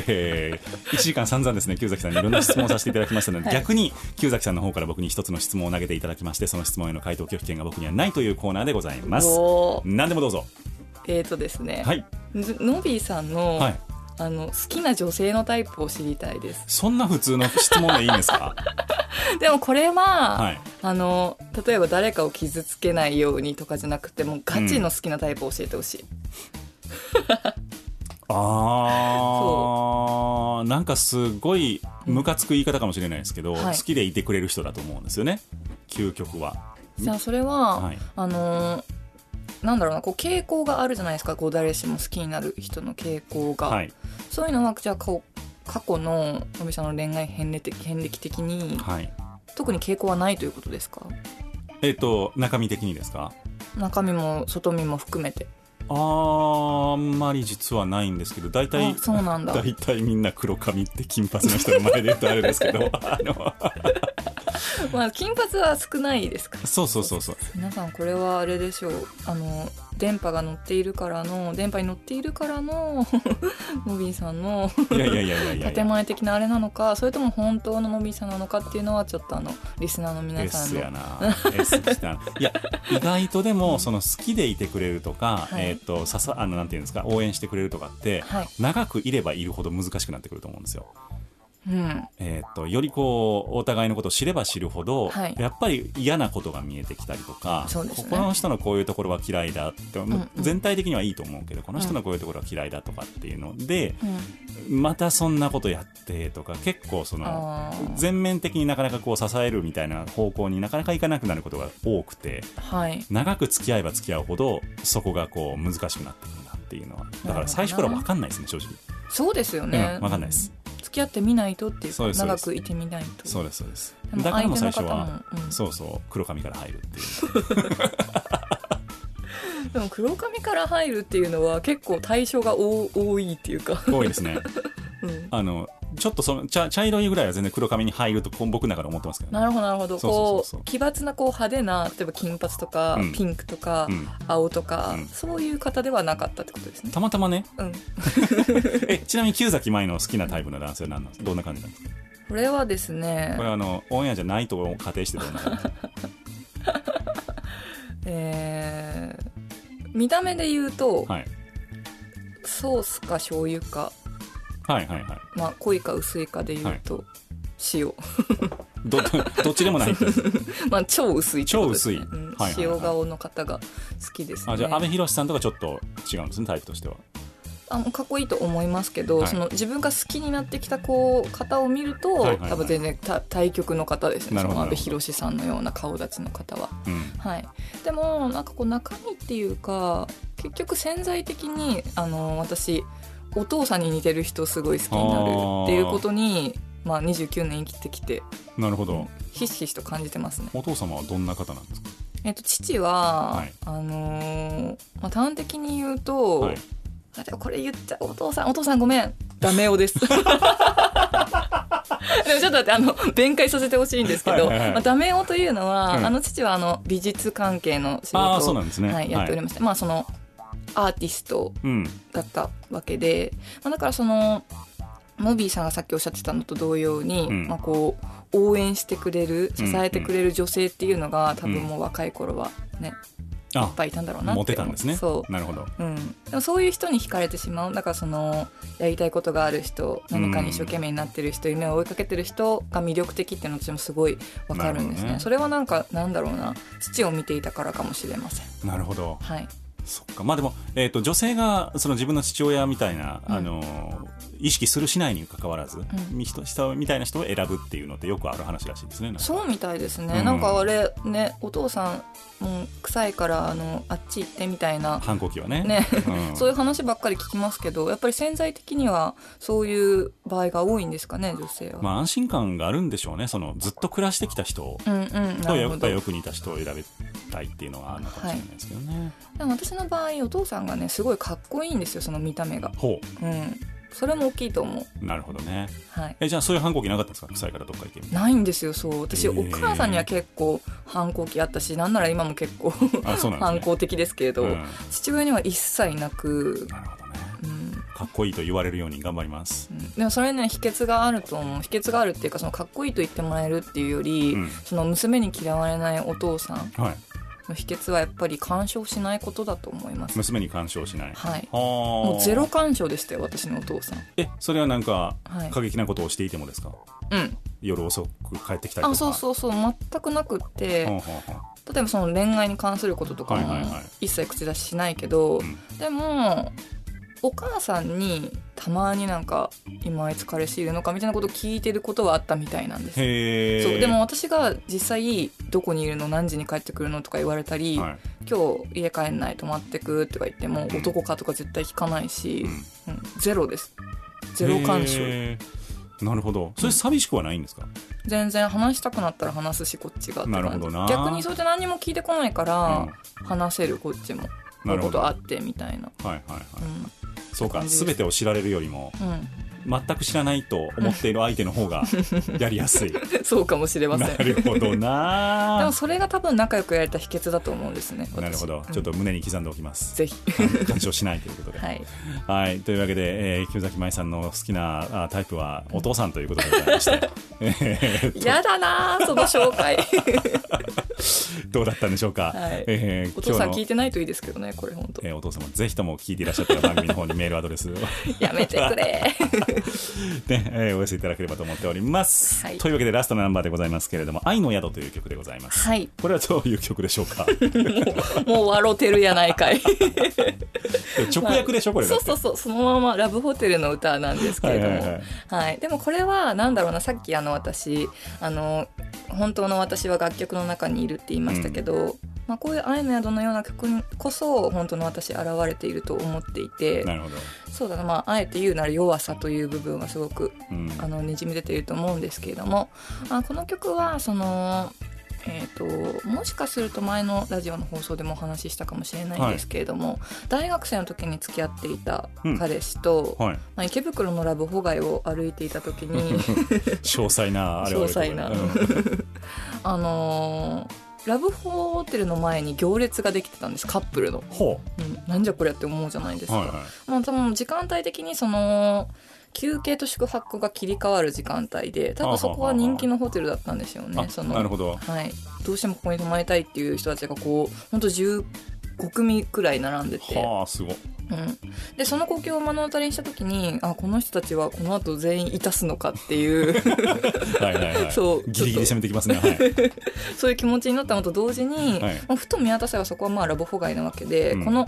えー、1時間散々ですね旧崎さんにいろんな質問をさせていただきましたので、逆に旧崎さんの方から僕に一つの質問を投げていただきましてその質問への回答拒否権が僕にはないというコーナーでございます。
おー。
何でもどうぞ。
えーとですね、
はい。
ずのびーさんの,、
はい
あの好きな女性のタイプを知りたいです。
そんな普通の質問でいいんですか？
でもこれは、
はい。
あの例えば誰かを傷つけないようにとかじゃなくてもうガチの好きなタイプを教えてほしい、
あー。なんかすごいムカつく言い方かもしれないですけど、
はい。
好きでいてくれる人だと思うんですよね。究極は。
じゃあそれは、
はい。
あのなんだろうなこう傾向があるじゃないですか。こう誰しも好きになる人の傾向が、
はい。
そういうのはじゃあこう過去ののびさんの恋愛遍歴的遍歴的に
はい。
特に傾向はないということですか？
えっ、と中身的にですか？
中身も外身も含めて
あんまり実はないんですけど大体
あそうなんだ。
大体みんな黒髪って金髪の人の前で言うとあれですけど あの
まあ金髪は少ないですか。ら
そうそうそうそう。
皆さんこれはあれでしょう。あの電波が乗っているからの電波に乗っているからののびーさんの建前的なあれなのかそれとも本当ののびーさんなのかっていうのはちょっとあのリスナーの皆さん
いや意外とでもその好きでいてくれるとか、
はい。
えっ、とささあのなんていうんですか応援してくれるとかって、
はい。
長くいればいるほど難しくなってくると思うんですよ。
うん。
えっ、とよりこうお互いのことを知れば知るほど、
はい。
やっぱり嫌なことが見えてきたりとか、
ね。
この人のこういうところは嫌いだって、
んうん。
全体的にはいいと思うけどこの人のこういうところは嫌いだとかっていうので、
うん。
またそんなことやってとか結構その全面的になかなかこう支えるみたいな方向になかなかいかなくなることが多くて
はい。
長く付き合えば付き合うほどそこがこう難しくなってくるんだっていうのは。だから最初から分かんないですね正直、
そうですよね、
うん、分かんないです
付き合ってみないとっていう
そうですそうです。
長くいてみないと。
そうですそうです。だからもう最初は
うん。
そうそう黒髪から入るっていう。
でも黒髪から入るっていうのは結構対象が多多いっていうか、
多いですね。
うん。
あのちょっとその茶茶色いぐらいは全然黒髪に入ると僕の中で思ってますけどね。
なるほどなるほど。こう奇抜なこう派手な例えば金髪とか、
うん。
ピンクとか、
うん。
青とか、
うん。
そういう方ではなかったってことですね。
たまたまね。
うん。
えちなみに旧崎舞の好きなタイプの男性は何なんですか？どんな感じなんですか
これはですね
これはあのオンエアじゃないと仮定してどんな感じですか
えー見た目で言うと、
はい。
ソースか醤油か、
はいはいはい。
まあ、濃いか薄いかで言うと、塩。
どどっちでもない
まあ超薄い
超薄い。
うん。
はい
塩顔の方が好きですね。
あじゃあ阿部寛さんとかちょっと違うんですねタイプとしては。
あかっこいいと思いますけど、
はい。
その自分が好きになってきたこう方を見ると、
はいはいはい。
多分全然た対極の方ですね。その阿部寛さんのような顔立ちの方は。
うん。
はい、でもなんかこう中身っていうか結局潜在的にあの私お父さんに似てる人すごい好きになるっていうことに、まあ、29年生きてきて
なるほど。
ひしひしと感じてますね。
お父様はどんな方なんですか？
えっと、父は、
はい。
あのーまあ、端的に言うと、
はい。
これ言っちゃうお父さんお父さんごめん。ダメ男です。でもちょっと待ってあの弁解させてほしいんですけど、
はいはいはい。
まあ、ダメ男というのは、
うん
あの父はあの美術関係の仕事を、
そうなんですね。
はい、やっておりまして、まあそのアーティスト
うん。
だったわけで、まあ、だからそのモビーさんがさっきおっしゃってたのと同様に、
うん。
まあ、こう応援してくれる
うん
支えてくれる女性っていうのが多分もう若い頃はね、いっぱいいたんだろうなって。思う
モテたんですね。
そう。
なるほど。
うん、でもそういう人に惹かれてしまう。だからそのやりたいことがある人何かに一生懸命になってる人、夢を追いかけてる人が魅力的っていうの私もすごいわかるんですね。
ね。
それはなんかなんだろうな。父を見ていたからかもしれません。
なるほど。
はい
そっか。まあでも、えー、と女性がその自分の父親みたいな、
うん。
あの意識するしないにかかわらず、み人人みたいな人を選ぶっていうのってよくある話らしいですね
そうみたいですね、
うん。
なんかあれねお父さんもう臭いからあのあっち行ってみたいな。
反抗期はね。
ね。
うん。
そういう話ばっかり聞きますけどやっぱり潜在的にはそういう場合が多いんですかね女性は、
まあ安心感があるんでしょうね。そのずっと暮らしてきた人とやっぱりよく似た人を選びたいっていうのがあるのかもしれないですけどね、
でも私の場合お父さんがねすごいかっこいいんですよその見た目が。
ほ
うんそれも大きいと思う。
うなるほどね。
はい。
えじゃあそういう反抗期なかったんですか？臭いからどっか行けみたい
な。いんですよそう。私、
へー。
お母さんには結構反抗期あったしなんなら今も結構
ね。
反抗的ですけれど、
うん。
父親には一切なく、
なるほどね。
うん。
かっこいいと言われるように頑張ります。
うん。でもそれね秘訣があると思う。秘訣があるっていうかそのかっこいいと言ってもらえるっていうより、
うん。
その娘に嫌われないお父さん。
はい
の秘訣はやっぱり干渉しないことだと思います。
娘に干渉しない。
はい。
は
もうゼ
ロ
ロ干渉でしたよ私のお父さん。
えそれはなんか
はい。
過激なことをしていてもですか？
うん。
夜遅く帰ってきたりとか。
あそうそうそう全くなくって、例えばその恋愛に関することとかも
はいはいはい。
一切口出ししないけど、
ん。
でもお母さんにたまになんか今あいつ彼氏いるのかみたいなことを聞いてることはあったみたいなんです。そうでも私が実際どこにいるの何時に帰ってくるのとか言われたり、
はい。
今日家帰んない泊まってくとか言っても
うん
男かとか絶対聞かないし
う、ん。
うんゼロです。ゼロ干渉。
なるほど。それ寂しくはないんですか、
全然話したくなったら話すしこっちが
なるほどな。
逆にそうやって何も聞いてこないから、話せるこっちも。こういう
なるほど。
ことあってみたいな。
はいはいはい、
うん
そうか全てを知られるよりも。
うん
全く知らないと思っている相手の方が やりやすい。
そうかもしれませ
なんるほど
で
な
もそれが多分仲良くやれた秘訣だと思うんですね私。
なるほど。
うん。
ちょっと胸に刻んでおきます、
ぜひ。
干渉しないということで。
はい。
はい、というわけで、えー、木崎舞さんの好きなあタイプはお父さんということでございまして、え ー
やだなあその紹介。
どうだったんでしょうか、
はい。
えー
お父さん聞いてないといいですけどねこれ本当。
えーお父さんもぜひとも聞いていらっしゃったら番組の方にメールアドレスを、ね
やめてくれ
えーお寄せいただければと思っております、
はい。
というわけでラストのナンバーでございますけれども「愛の宿」という曲でございます、
はい。
これはどういう曲でしょうか？
もう笑ってるやないかい。
直訳でしょこれ
そうそうそう。そのままラブホテルの歌なんですけれども、
は
はいい
はい。はい。
でもこれはなんだろうな。さっきあの私あの本当の私は楽曲の中にいるって言いましたけど、まあ、こういう「愛の宿」のような曲にこそ本当の私現れていると思っていて
なるほど、
そうだな、まあ、あえて言うなら弱さという部分がすごく
うん。
あのにじみ出ていると思うんですけれどもあこの曲はその、えー、ともしかすると前のラジオの放送でもお話ししたかもしれないんですけれども、大学生の時に付き合っていた彼氏と、
はい、
まあ、池袋のラブホ街を歩いていた時に
詳細なあれは
詳細な。
うん。
あのーラブホテルの前に行列ができてたんですカップルの、
ほ
う。ん、なんじゃこれって思うじゃないですか、
うはいはい。
まあ、多分時間帯的にその休憩と宿泊が切り替わる時間帯で多分そこは人気のホテルだったんですよね。
あ
その
なるほど。
はい、どうしてもここに泊まりたいっていう人たちがこう本当15組くらい並んでて、
はあすごい。
うん、でその光景を目の当たりにした時にあこの人たちはこの後全員いたすのかっていう。
はいはいはい。
そう
ギリギリ攻めてきますね。はい。
そういう気持ちになったのと同時に、
はい。
まあふと見渡せばそこはまあラブホ街なわけで、
うん。
この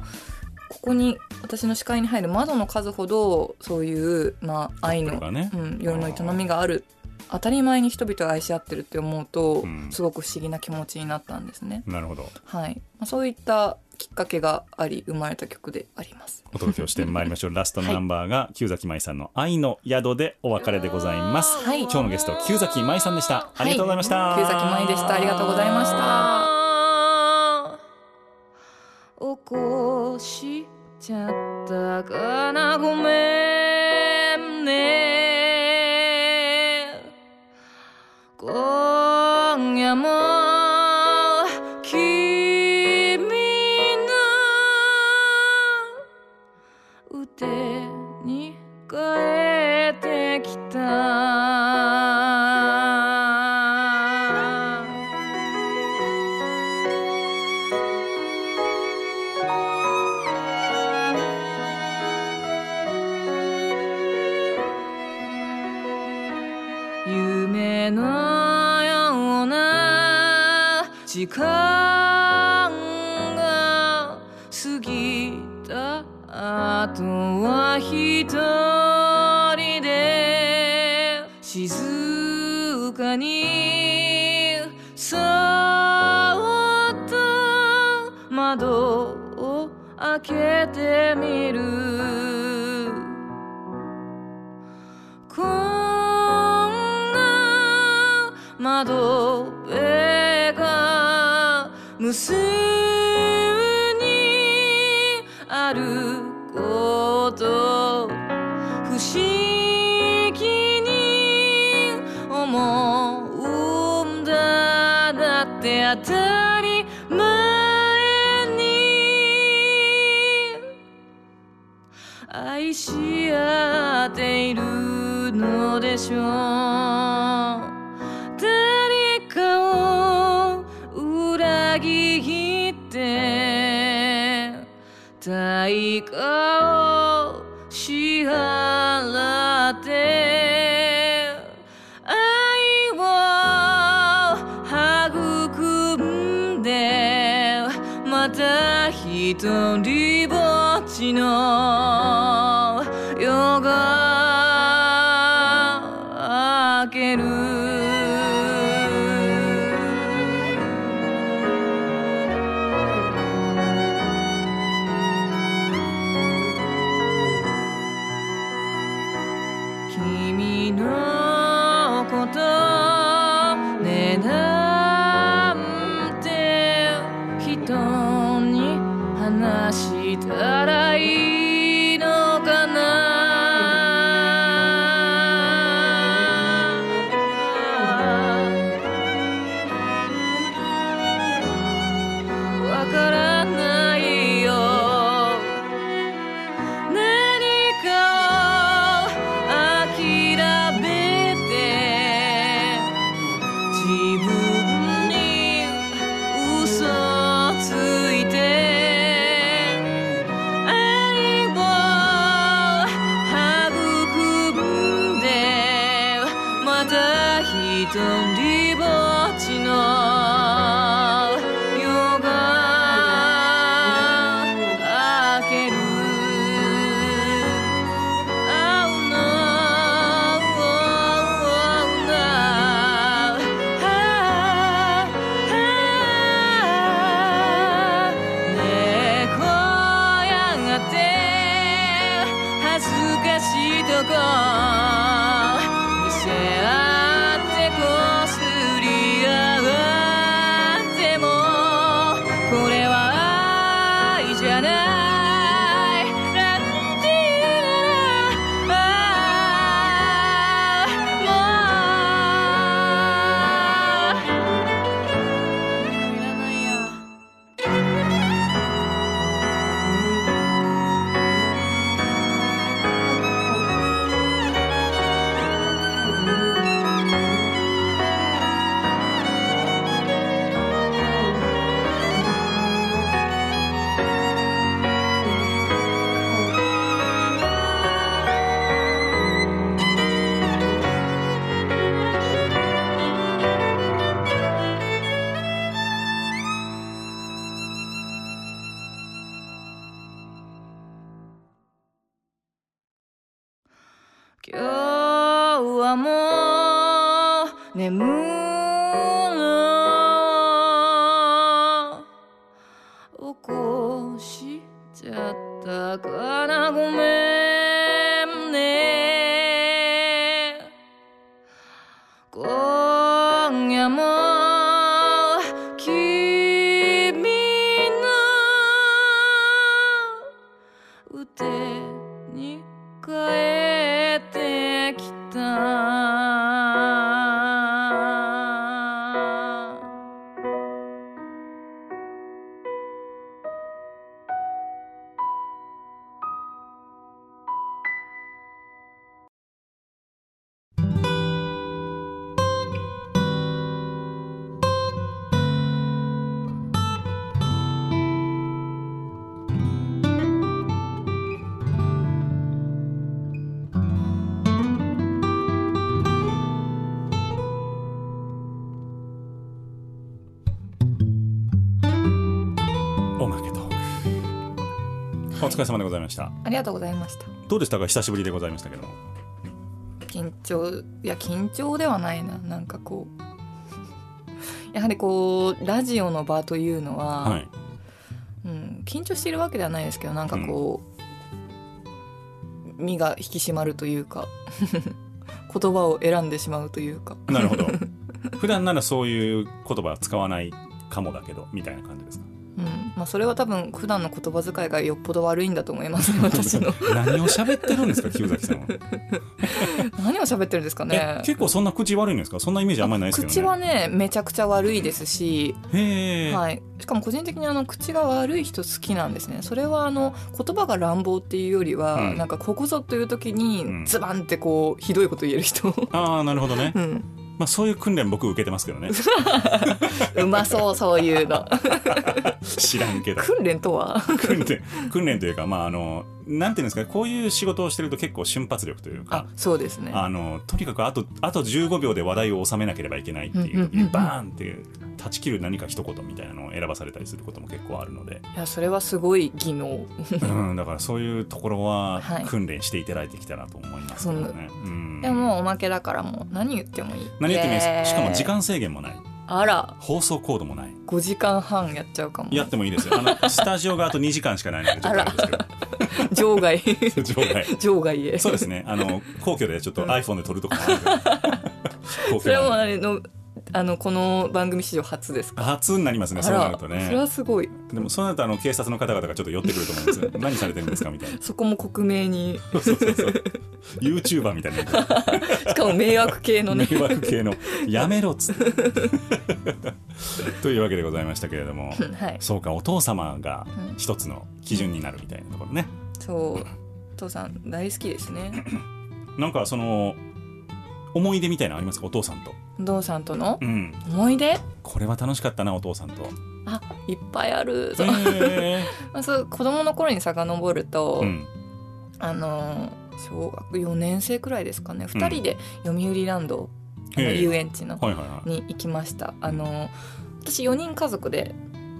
ここに私の視界に入る窓の数ほどそういう、まあ、愛の、
ね。
うん、夜の営みがある当たり前に人々が愛し合ってるって思うと、
うん。
すごく不思議な気持ちになったんですね。
なるほど。
はい。まあ、そういったきっかけがあり生まれた曲であります。
お届けをしてまいりましょう。ラストのナンバーが旧崎舞さんの「愛の宿」でお別れでございます、
はい。
今日のゲスト旧崎舞さんでした。ありがとうございました、
旧崎舞でした。ありがとうございました。
起こしちゃったかな。ごめ時間が過ぎた後は一人で静かに
お疲れ様でございました。
ありがとうございました。
どうでしたか？久しぶりでございましたけど。も
緊張いや緊張ではないな。なんかこう やはりこうラジオの場というのは、
はい。
うん、緊張しているわけではないですけどなんかこう、身が引き締まるというか 言葉を選んでしまうというか。
なるほど。普段ならそういう言葉は使わないかもだけどみたいな感じですか？
うんまあ、それは多分普段の言葉遣いがよっぽど悪いんだと思いますね 私の。
何を喋ってるんですか清崎さんは。
何を喋ってるんですか
え
ね
結構そんな口悪いんですか？そんなイメージあんまりないですけどね。
口はねめちゃくちゃ悪いですし、はい、しかも個人的にあの口が悪い人好きなんですね。それはあの言葉が乱暴っていうよりは、
うん。
なんかここぞという時
うん。
にズバンってこうひどいこと言える人、
ああなるほどね、
うん、
まあ、そういう訓練僕受けてますけどね。
うまそうそういうの。
知らんけど。
訓練とは？
訓練訓練というかまああのなんていうんですかねこういう仕事をしてると結構瞬発力という
あ
か
そうですね。
あのとにかくあとあと15秒で話題を収めなければいけないっていう時にバーンって断ち切る何か一言みたいなのを選ばされたりすることも結構あるので、
いやそれはすごい技能。
うん、だからそういうところは
はい
訓練していただいてきたらと思いますけどね、うん、
でもおまけだからもう何言ってもいい。
何言ってもいいです。しかも時間制限もない。
あら。
放送コードもない。
5時間半やっちゃうかも。
やってもいいですよ。あのスタジオがあと2時間しかないのでちょっとあれです
場外
けど。場外。
場外。へ。
そうですね。あの、皇居でちょっと iPhone で撮るとかもある
それはもあれのあのこの番組史上初ですか？
初になりますね、
あ
そうな
ら
ると
それ
ね
は。すごい
でも、そうなると、あの、警察の方々がちょっと寄ってくると思うんですよ。何されてるんですか？みたいな。
そこも克明に
そうそうそう。YouTuber みたいな。
しかも迷惑系のね
迷惑系の、やめろっつって。というわけでございましたけれども。
はい
そうか、お父様が
うん
一つの基準になるみたいなところね。
そうお父さん大好きですね
なんか、その、思い出みたいなのありますか？お父さんと。
お父さんとの
うん。
思い出？
これは楽しかったな、お父さんと。
あいっぱいある。そう,
へ
まあ、そう子供の頃に遡ると、
ーうん。
あの小学4年生くらいですかね。2人で読売ランド、あの
へえ
遊園地の
はいはいはい。
に行きました。あの私4人家族で、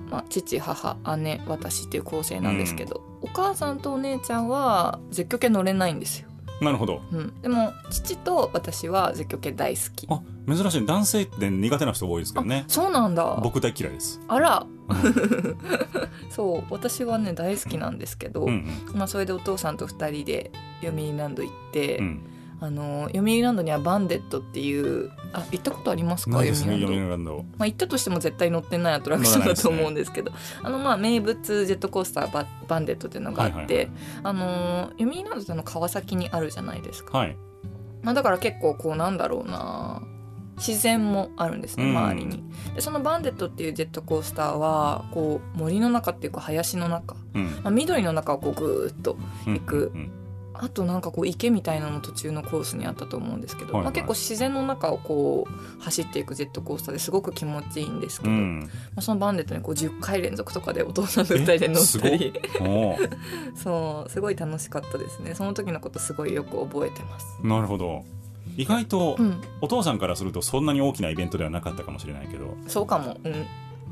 まあ、父母姉私っていう構成なんですけど、お母さんとお姉ちゃんは絶叫系乗れないんですよ、
なるほど。
うん、でも父と私は絶叫系大好き
あ、珍しい。男性って苦手な人多いですけどね。
そうなんだ
僕大嫌いです。
あら そう私はね大好きなんですけど、
うん
まあ、それでお父さんと2人で読売ランド行って、
うん。うん。
あの読売ランドにはバンデットっていうあ行ったことありますか？
ね、
読売ランド
読売ランド。
まあ、行ったとしても絶対乗ってないアトラクションだと思うんですけどあのまあ名物ジェットコースターババンデットっていうのがあって、
はいはいはい
あの読売ランドってあの川崎にあるじゃないですか、
はい。
まあ、だから結構こうなんだろうな自然もあるんですね
うん
周りに。でそのバンデットっていうジェットコースターはこう森の中っていうか林の中、
うん。
まあ、緑の中をこうぐーっと
うん
行く
うん
あとなんかこう池みたいなのも途中のコースにあったと思うんですけど、
はいはい
まあ、結構自然の中をこう走っていくジェットコースターですごく気持ちいいんですけど、
うん。
まあ、そのバンデットにこう10回連続とかで お父さんと2人で乗ったり そうすごい楽しかったですねその時のことすごいよく覚えてます。
なるほど。意外と
う、ん、
お父さんからするとそんなに大きなイベントではなかったかもしれないけど。
そうかも、うん、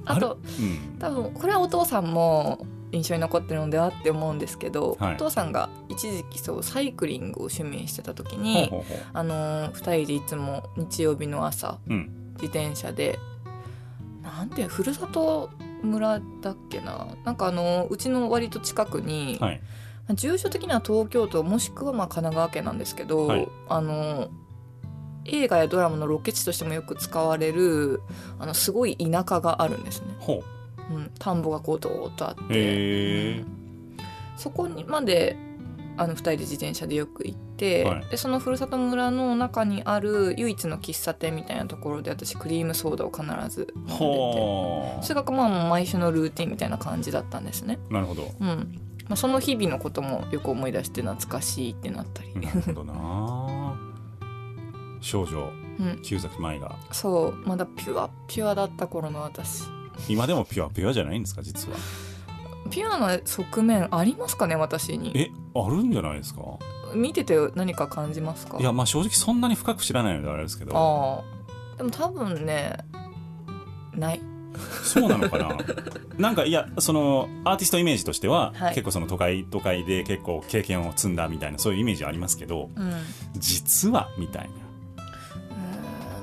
あと
うん。
多分これはお父さんも印象に残ってるのではって思うんですけど、
はい。
お父さんが一時期そうサイクリングを趣味にしてた時
ほう
に、
ほうほう。
あのー、2人でいつも日曜日の朝
うん。
自転車でなんてふるさと村だっけな。なんかあのうちの割と近くに、
はい。
住所的には東京都もしくはまあ神奈川県なんですけど、
はい。
あの映画やドラマのロケ地としてもよく使われるあのすごい田舎があるんですね、
ほ
うん、田んぼがこうドーッとあって、
う。へえ。
そこにまであの2人で自転車でよく行って、
はい
でそのふるさと村の中にある唯一の喫茶店みたいなところで私クリームソーダを必ず飲んでて
ほ
それがまあ毎週のルーティンみたいな感じだったんですね。
う。なるほど。
うんまあ、その日々のこともよく思い出して懐かしいってなったり、
なるほどな。少女、
うん、
旧崎舞が。
そうまだピュアピュアだった頃の私
今でもピュアピュアじゃないんですか、実は。
ピュアな側面ありますかね私に。
え、あるんじゃないですか？
見てて何か感じますか？
いや、まあ正直そんなに深く知らないのであれですけど。
ああ。でも多分ねない。
そうなのかな？なんかいやそのアーティストイメージとしては、
はい。
結構その都会都会で結構経験を積んだみたいなそういうイメージありますけど
うん。
実はみたいな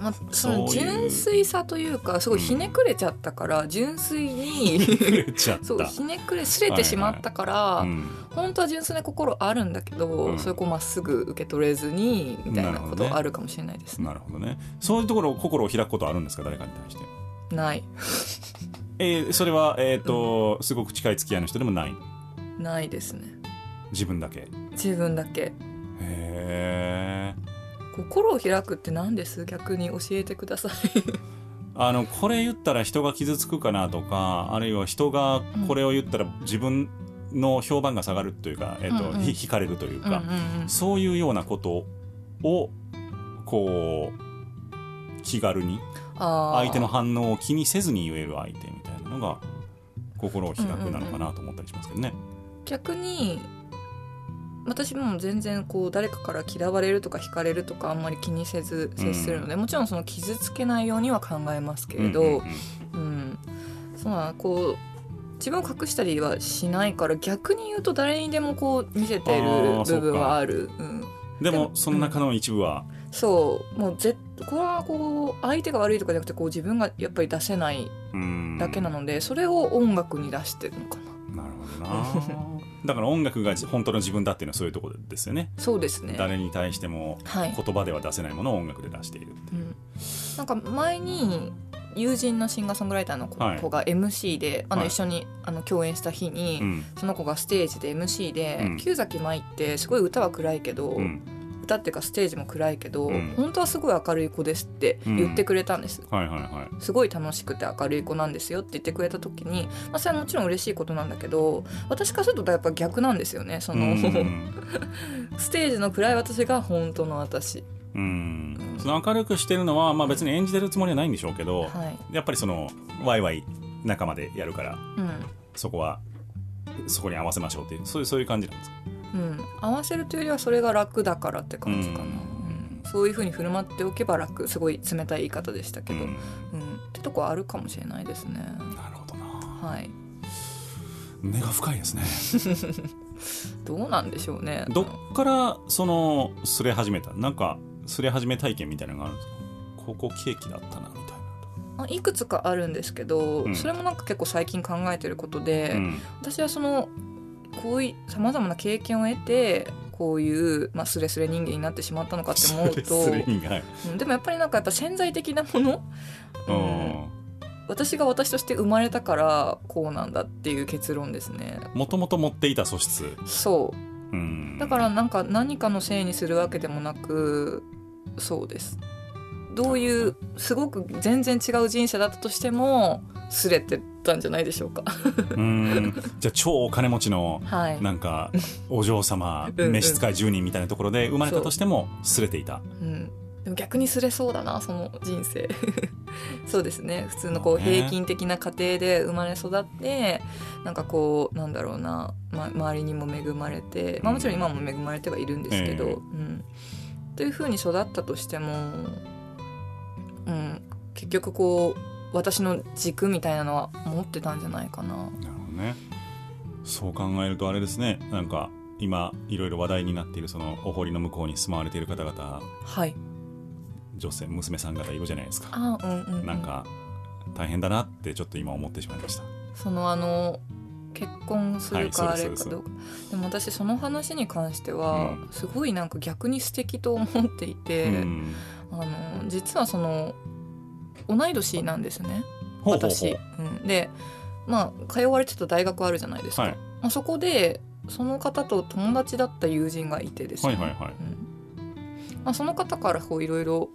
まあ、その純粋さというかすごいひねくれちゃったから、純粋にそうひねくれすれてしまったから、
うん。
本当は純粋な心あるんだけど、
うん。
それこうまっすぐ受け取れずにみたいなことあるかもしれないです。ね。
なるほどね。そういうところ心を開くことあるんですか？誰かに対して？
ない。
えーそれはえっ、と、すごく近い付き合いの人でもない？
ないですね。
自分だけ？へ
自分だけ。
え
心を開くって何です？逆に教えてください。
あのこれ言ったら人が傷つくかなとかあるいは人がこれを言ったら自分の評判が下がるというか、えっと
うんうん。
ひ惹かれるというか、
うんうんうん。
そういうようなことをこう気軽に相手の反応を気にせずに言える相手みたいなのが心を開くなのかなと思ったりしますけどね。
逆に私も全然こう誰かから嫌われるとか惹かれるとかあんまり気にせず接するので、もちろんその傷つけないようには考えますけれど、
うんう
こう自分を隠したりはしないから逆に言うと誰にでもこう見せて
あ
る部分はある。うん、
でもその中の一部は、
そう。もうぜこれはこう相手が悪いとかじゃなくてこう自分がやっぱり出せない
うん
だけなので、それを音楽に出してるのかな。
なるほどなだから音楽が本当の自分だっていうのはそういうところですよね。
そうですね。
誰に対しても
はい。
言葉では出せないものを音楽で出しているっていう。
うん、なんか前に友人のシンガーソングライターの子,、
はい。
が MC であの
はい。
一緒にあの共演した日に、
うん。
その子がステージで MC で
うん「
旧崎舞ってすごい歌は暗いけど、
うん
歌っていうかステージも暗いけど、
うん。
本当はすごい明るい子です」って言ってくれたんです。
はいはいはい。
すごい楽しくて明るい子なんですよって言ってくれた時に、まあ、それはもちろん嬉しいことなんだけど私からするとやっぱ逆なんですよねその、
うん。
ステージの暗い私が本当の私。
うん。その明るくしてるのは、まあ、別に演じてるつもりはないんでしょうけど、
はい。
やっぱりそのワイワイ仲間でやるから
うん。
そこはそこに合わせましょうっていうそういうそういう感じなんですか？
うん、合わせるというよりはそれが楽だからって感じかな、
うん。
うん。そういうふうに振る舞っておけば楽すごい冷たい言い方でしたけど、
う
うん。んってとこあるかもしれないですね。
なるほどな。
はい。
根が深いですね。
どうなんでしょうね。
どっからそのすれ始めたなんかすれ始め体験みたいなのがあるんですか？ここケーキだったなみたい
あいくつかあるんですけど、
うん。
それもなんか結構最近考えてることで、
な、うん。
私はそのこういうさまざまな経験を得てこういう、まあ、スレスレ人間になってしまったのかって思うと
はい
うんでもやっぱりなんかやっぱ潜在的なもの、
う
うん
ん
私が私として生まれたからこうなんだっていう結論ですね。
もともと持っていた素質、
そう。
うん、
だからなんか何かのせいにするわけでもなくそうですどういうすごく全然違う人生だったとしてもすれてたんじゃないでしょうか。
うん。じゃあ超お金持ちの
はい、
なんかお嬢様 召使い10人みたいなところで生まれたとしてもすれていた。
うん、でも逆にすれそうだなその人生。そうですね。普通のこう平均的な家庭で生まれ育ってなんかこうなんだろうな、ま、周りにも恵まれて、まあ、もちろん今も恵まれてはいるんですけど、
ええ。
うん、というふうに育ったとしても、うん、結局こう私の軸みたいなのは持ってたんじゃないかな。
なるほどね。そう考えるとあれですね。なんか今いろいろ話題になっているそのお堀の向こうに住まわれている方々。
はい。
女性娘さん方いるじゃないですか、
あうんうん、うん、
なんか大変だなってちょっと今思ってしまいました。
そのあの結婚するか
は
あれかどうか、でも私その話に関しては
うん。
すごいなんか逆に素敵と思っていて、
うん
あの実はその同い年なんですね。私。うん、でまあ通われてた大学あるじゃないですか、
はい。
まあ、そこでその方と友達だった友人がいてですね、
はいはいはい。
うん。まあ、その方からこういろいろ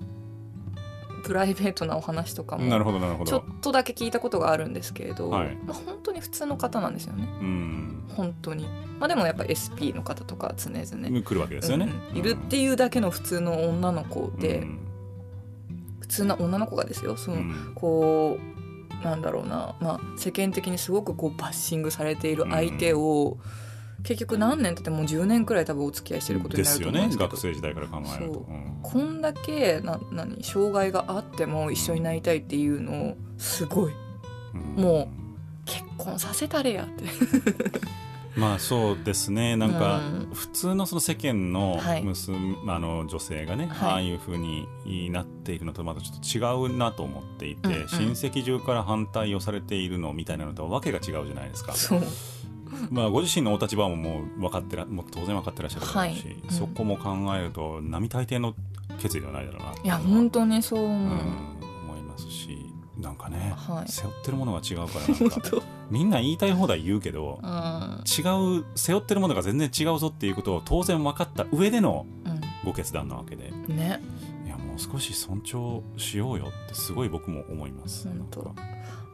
プライベートなお話とかも
なるほどなるほ
ちょ
ど
っとだけ聞いたことがあるんですけれど、
はい。
まあ、本当に普通の方なんですよね。
うん。
本当に。まあでもやっぱ SP の方とか常々、
来るわけですよね、
うん。うん。いるっていうだけの普通の女の子で、
うん
普通な女の子がですよ。その、
うん。
こうなんだろうな、まあ、世間的にすごくこうバッシングされている相手を、結局何年経ってもう10年くらい多分お付き合いしてることになると思うんですけど。
学生時代から考えると。
そう。
うん。
こんだけな何障害があっても一緒になりたいっていうのをすごい、
ううん。
も結婚させたれやって
まあそうですね。なんか
うん。
普通のその世間の
はい。
娘、あの女性がね、
はい。
ああいうふうになっているのとまたちょっと違うなと思っていて、
うんうん。
親戚中から反対をされているのみたいなのとはわけが違うじゃないですか。まあご自身のお立場ももう分かってらもう当然分かってらっしゃるだろうし、
はい。うん。
そこも考えると並大抵の決意ではないだろうな
いや本当にそう思う、
うん思いますしなんかね、
はい。
背負ってるものが違うからなんか。みんな言いたい放題言うけど
うん。
違う背負ってるものが全然違うぞっていうことを当然分かった上での
う
ご決断なわけで。
んね。
いやもう少し尊重しようよってすごい僕も思います。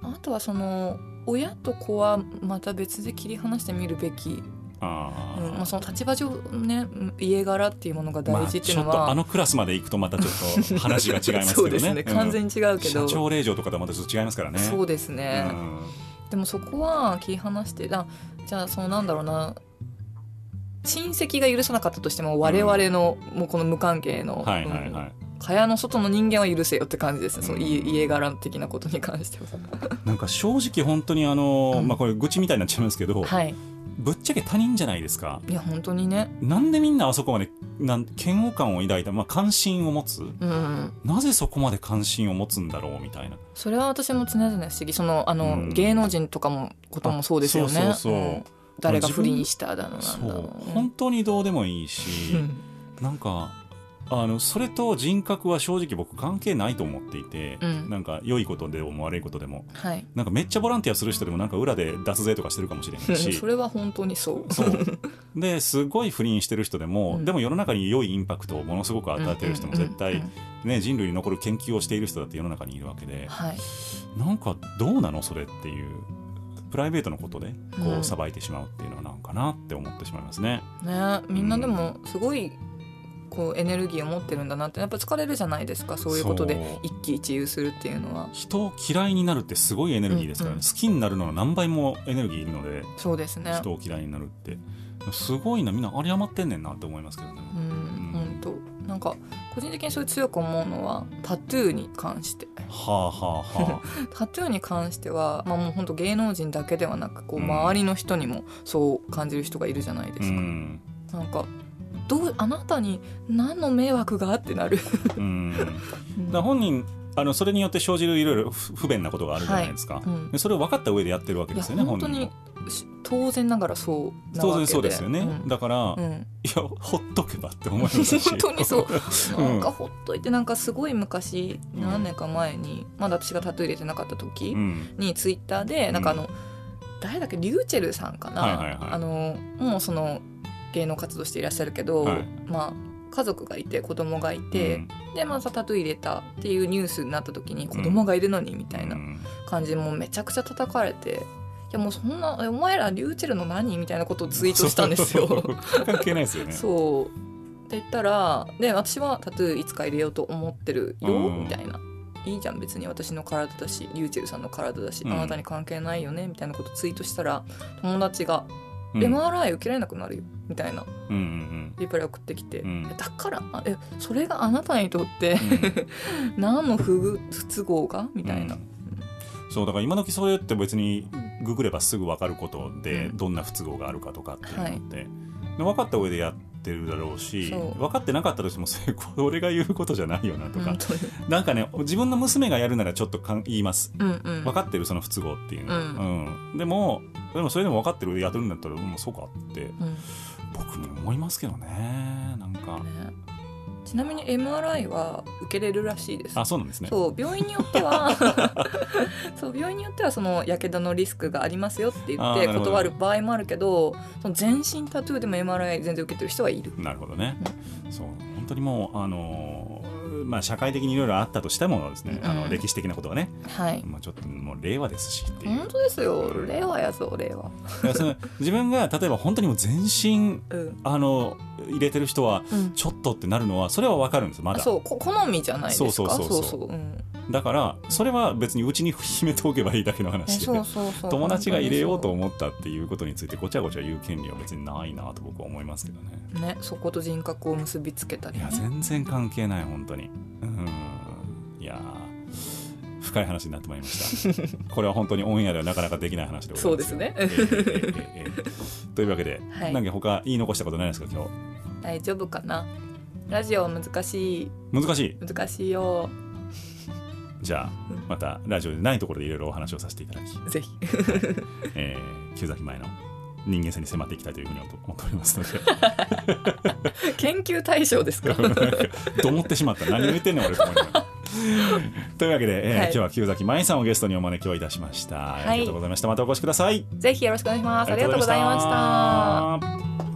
あとはその親と子はまた別で切り離してみるべき、うん。まあ、その立場上ね家柄っていうものが大事っていうのは、
まあ、ちょっとあのクラスまで行くとまたちょっと話が違いますけどね。
そうですね。完全に違うけど、
社長令嬢とかとはまたちょっと違いますからね。
そうですね、
うん。
でもそこは切り離してだじゃあそのなんだろうな。親戚が許さなかったとしても我々の、もうこの無関係の、
はいはい
うん。
はい、
蚊帳の外の人間は許せよって感じですね、その家柄的なことに関しては。
なんか正直本当にあの、
うん。
まあこれ愚痴みたいになっちゃいますけど、
はい、
ぶっちゃけ他人じゃないですか。
いや本当にね、
なんでみんなあそこまでなん嫌悪感を抱いた、まあ、関心を持つ？
うん、
なぜそこまで関心を持つんだろうみたいな。
それは私も常々不思議。そのあの、
うん。
芸能人とかもこともそうですよね。
あそうそうそう。
うん。誰が不倫しただのなん
そ
だの。
う。本当にどうでもいいし、
うん。
なんかあのそれと人格は正直僕関係ないと思っていて、
うん。
なんか良いことでも悪いことでも
はい、
なんかめっちゃボランティアする人でもなんか裏で脱税とかしてるかもしれないし。
それは本当にそう。
そう。ですごい不倫してる人でも、
うん。
でも世の中に良いインパクトをものすごく与えてる人も絶対、
うんうんうん
ね、人類に残る研究をしている人だって世の中にいるわけで。
はい、
なんかどうなのそれっていうプライベートのことでこ
うん。
うさばいてしまうっていうのはなんかなって思ってしまいますね。
ねみんなでもすごいこうエネルギーを持ってるんだなってやっぱ疲れるじゃないですかそういうことで一喜一憂するっていうのは。
人を嫌いになるってすごいエネルギーですからね、
うんうん。
好きになるのの何倍もエネルギーいるので
そうですね。
人を嫌いになるって。すごいなみんな有り余ってんねんなって思いますけどね。
うん本当。なんか個人的にそういう強く思うのはタトゥーに関して。
はあはあは
タトゥーに関しては、まあ、もう本当芸能人だけではなくこう
うん。
周りの人にもそう感じる人がいるじゃないで
あ。う
すか、
ん。
なんかどうあなたに何の迷惑がってなる、
うん。だ本人あのそれによって生じるいろいろ不不便なことがあるじゃないですか、
うん。
でそれを分かった上でやってるわけですよね
本当に当然ながらそう
当然そうですよね、
うん。
だから、い
うん。
やほっとけばって思いますし
本当にそう。
うん。
なんかほっといてなんかすごい昔
うん。
何年か前にまだ私がタトゥー入れてなかった時
うん。
にツイッターでなんかあの誰だっけリューチェルさんかな、
はいはいはい。
あのもうその芸能活動していらっしゃるけど、
はい。
まあ家族がいて子供がいて、
うん。
でまたタトゥー入れたっていうニュースになった時に子供がいるのにみたいな
うん。
感じでもうめちゃくちゃ叩かれていやもうそんなえお前らリューチェルの何みたいなことをツイートしたんですよ。
関係ないですよね。
そう。って言ったらで私はタトゥーいつか入れようと思ってるよ、
うん。
みたいな。いいじゃん別に私の体だしリューチェルさんの体だし、
うん。
あなたに関係ないよねみたいなことツイートしたら友達が「
うん。
MRI 受けられなくなるよ」みたいな
うんうん
リプライ送ってきて、
うん。
えだからあえそれがあなたにとって
うん。
何の不不都合が？みたいな、
うん。そうだから今時それって別にググればすぐ分かることで
うん。
どんな不都合があるかとかっていうのって、で分かった上でやってるだろうし分かってなかったとしてもそれこれが言うことじゃないよなとか、
本当に
なんかね自分の娘がやるならちょっとかん言います。
うんうん。
分かってるその不都合っていうの、
うん。
うん。でもでもそれでも分かってるやってるんだったらもうそうかって
うん。
僕も思いますけどねなんか。
ねちなみに MRI は受けれるらしいです。
あそうなんですね。
そう病院によっては そう病院によってはそのやけどのリスクがありますよって言って断る場合もあるけどその全身タトゥーでも MRI 全然受けてる人はいる。
なるほどね、そう本当にもうあのーまあ社会的にいろいろあったとしてもですね、あ
うん。
の歴史的なことはね、
はい。
まあ、ちょっともう令和ですしっていう。
本当ですよ。令和やぞ令和。
その自分が例えば本当にもう全身
うん。
あの入れてる人は
うん。
ちょっとってなるのはそれは分かるんですまだ。
そうこ好みじゃないですか？
そうそうそうそう。
うん。
だからそれは別にうちに秘めておけばいいだけの
え
話で。友達が入れようと
本
思ったっていうことについてごちゃごちゃ言う権利は別にないなと僕は思いますけどね。
ねそこと人格を結びつけたりね。
いや全然関係ない本当に。うん。いや深い話になってまいりました。これは本当にオンエアではなかなかできない話でございます。
そうですね、
というわけで、
はい、
何か他言い残したことないですか今日？
大丈夫かな？ラジオ難しい。
難しい？
難しいよ。
じゃあ、またラジオでないところでいろいろお話をさせていただき。
ぜひ、はい、
えー、旧崎前の人間性に迫っていきたいというふうに思っておりますので。
研究対象ですか？
なんかどもってしまった。何を言ってんねん俺と思いながら。というわけで、えー
はい。
今日は旧崎舞さんをゲストにお招きをいたしました、ありがとうございました。またお越しください
ぜひよろしくお願いします。ありがとうございました。
た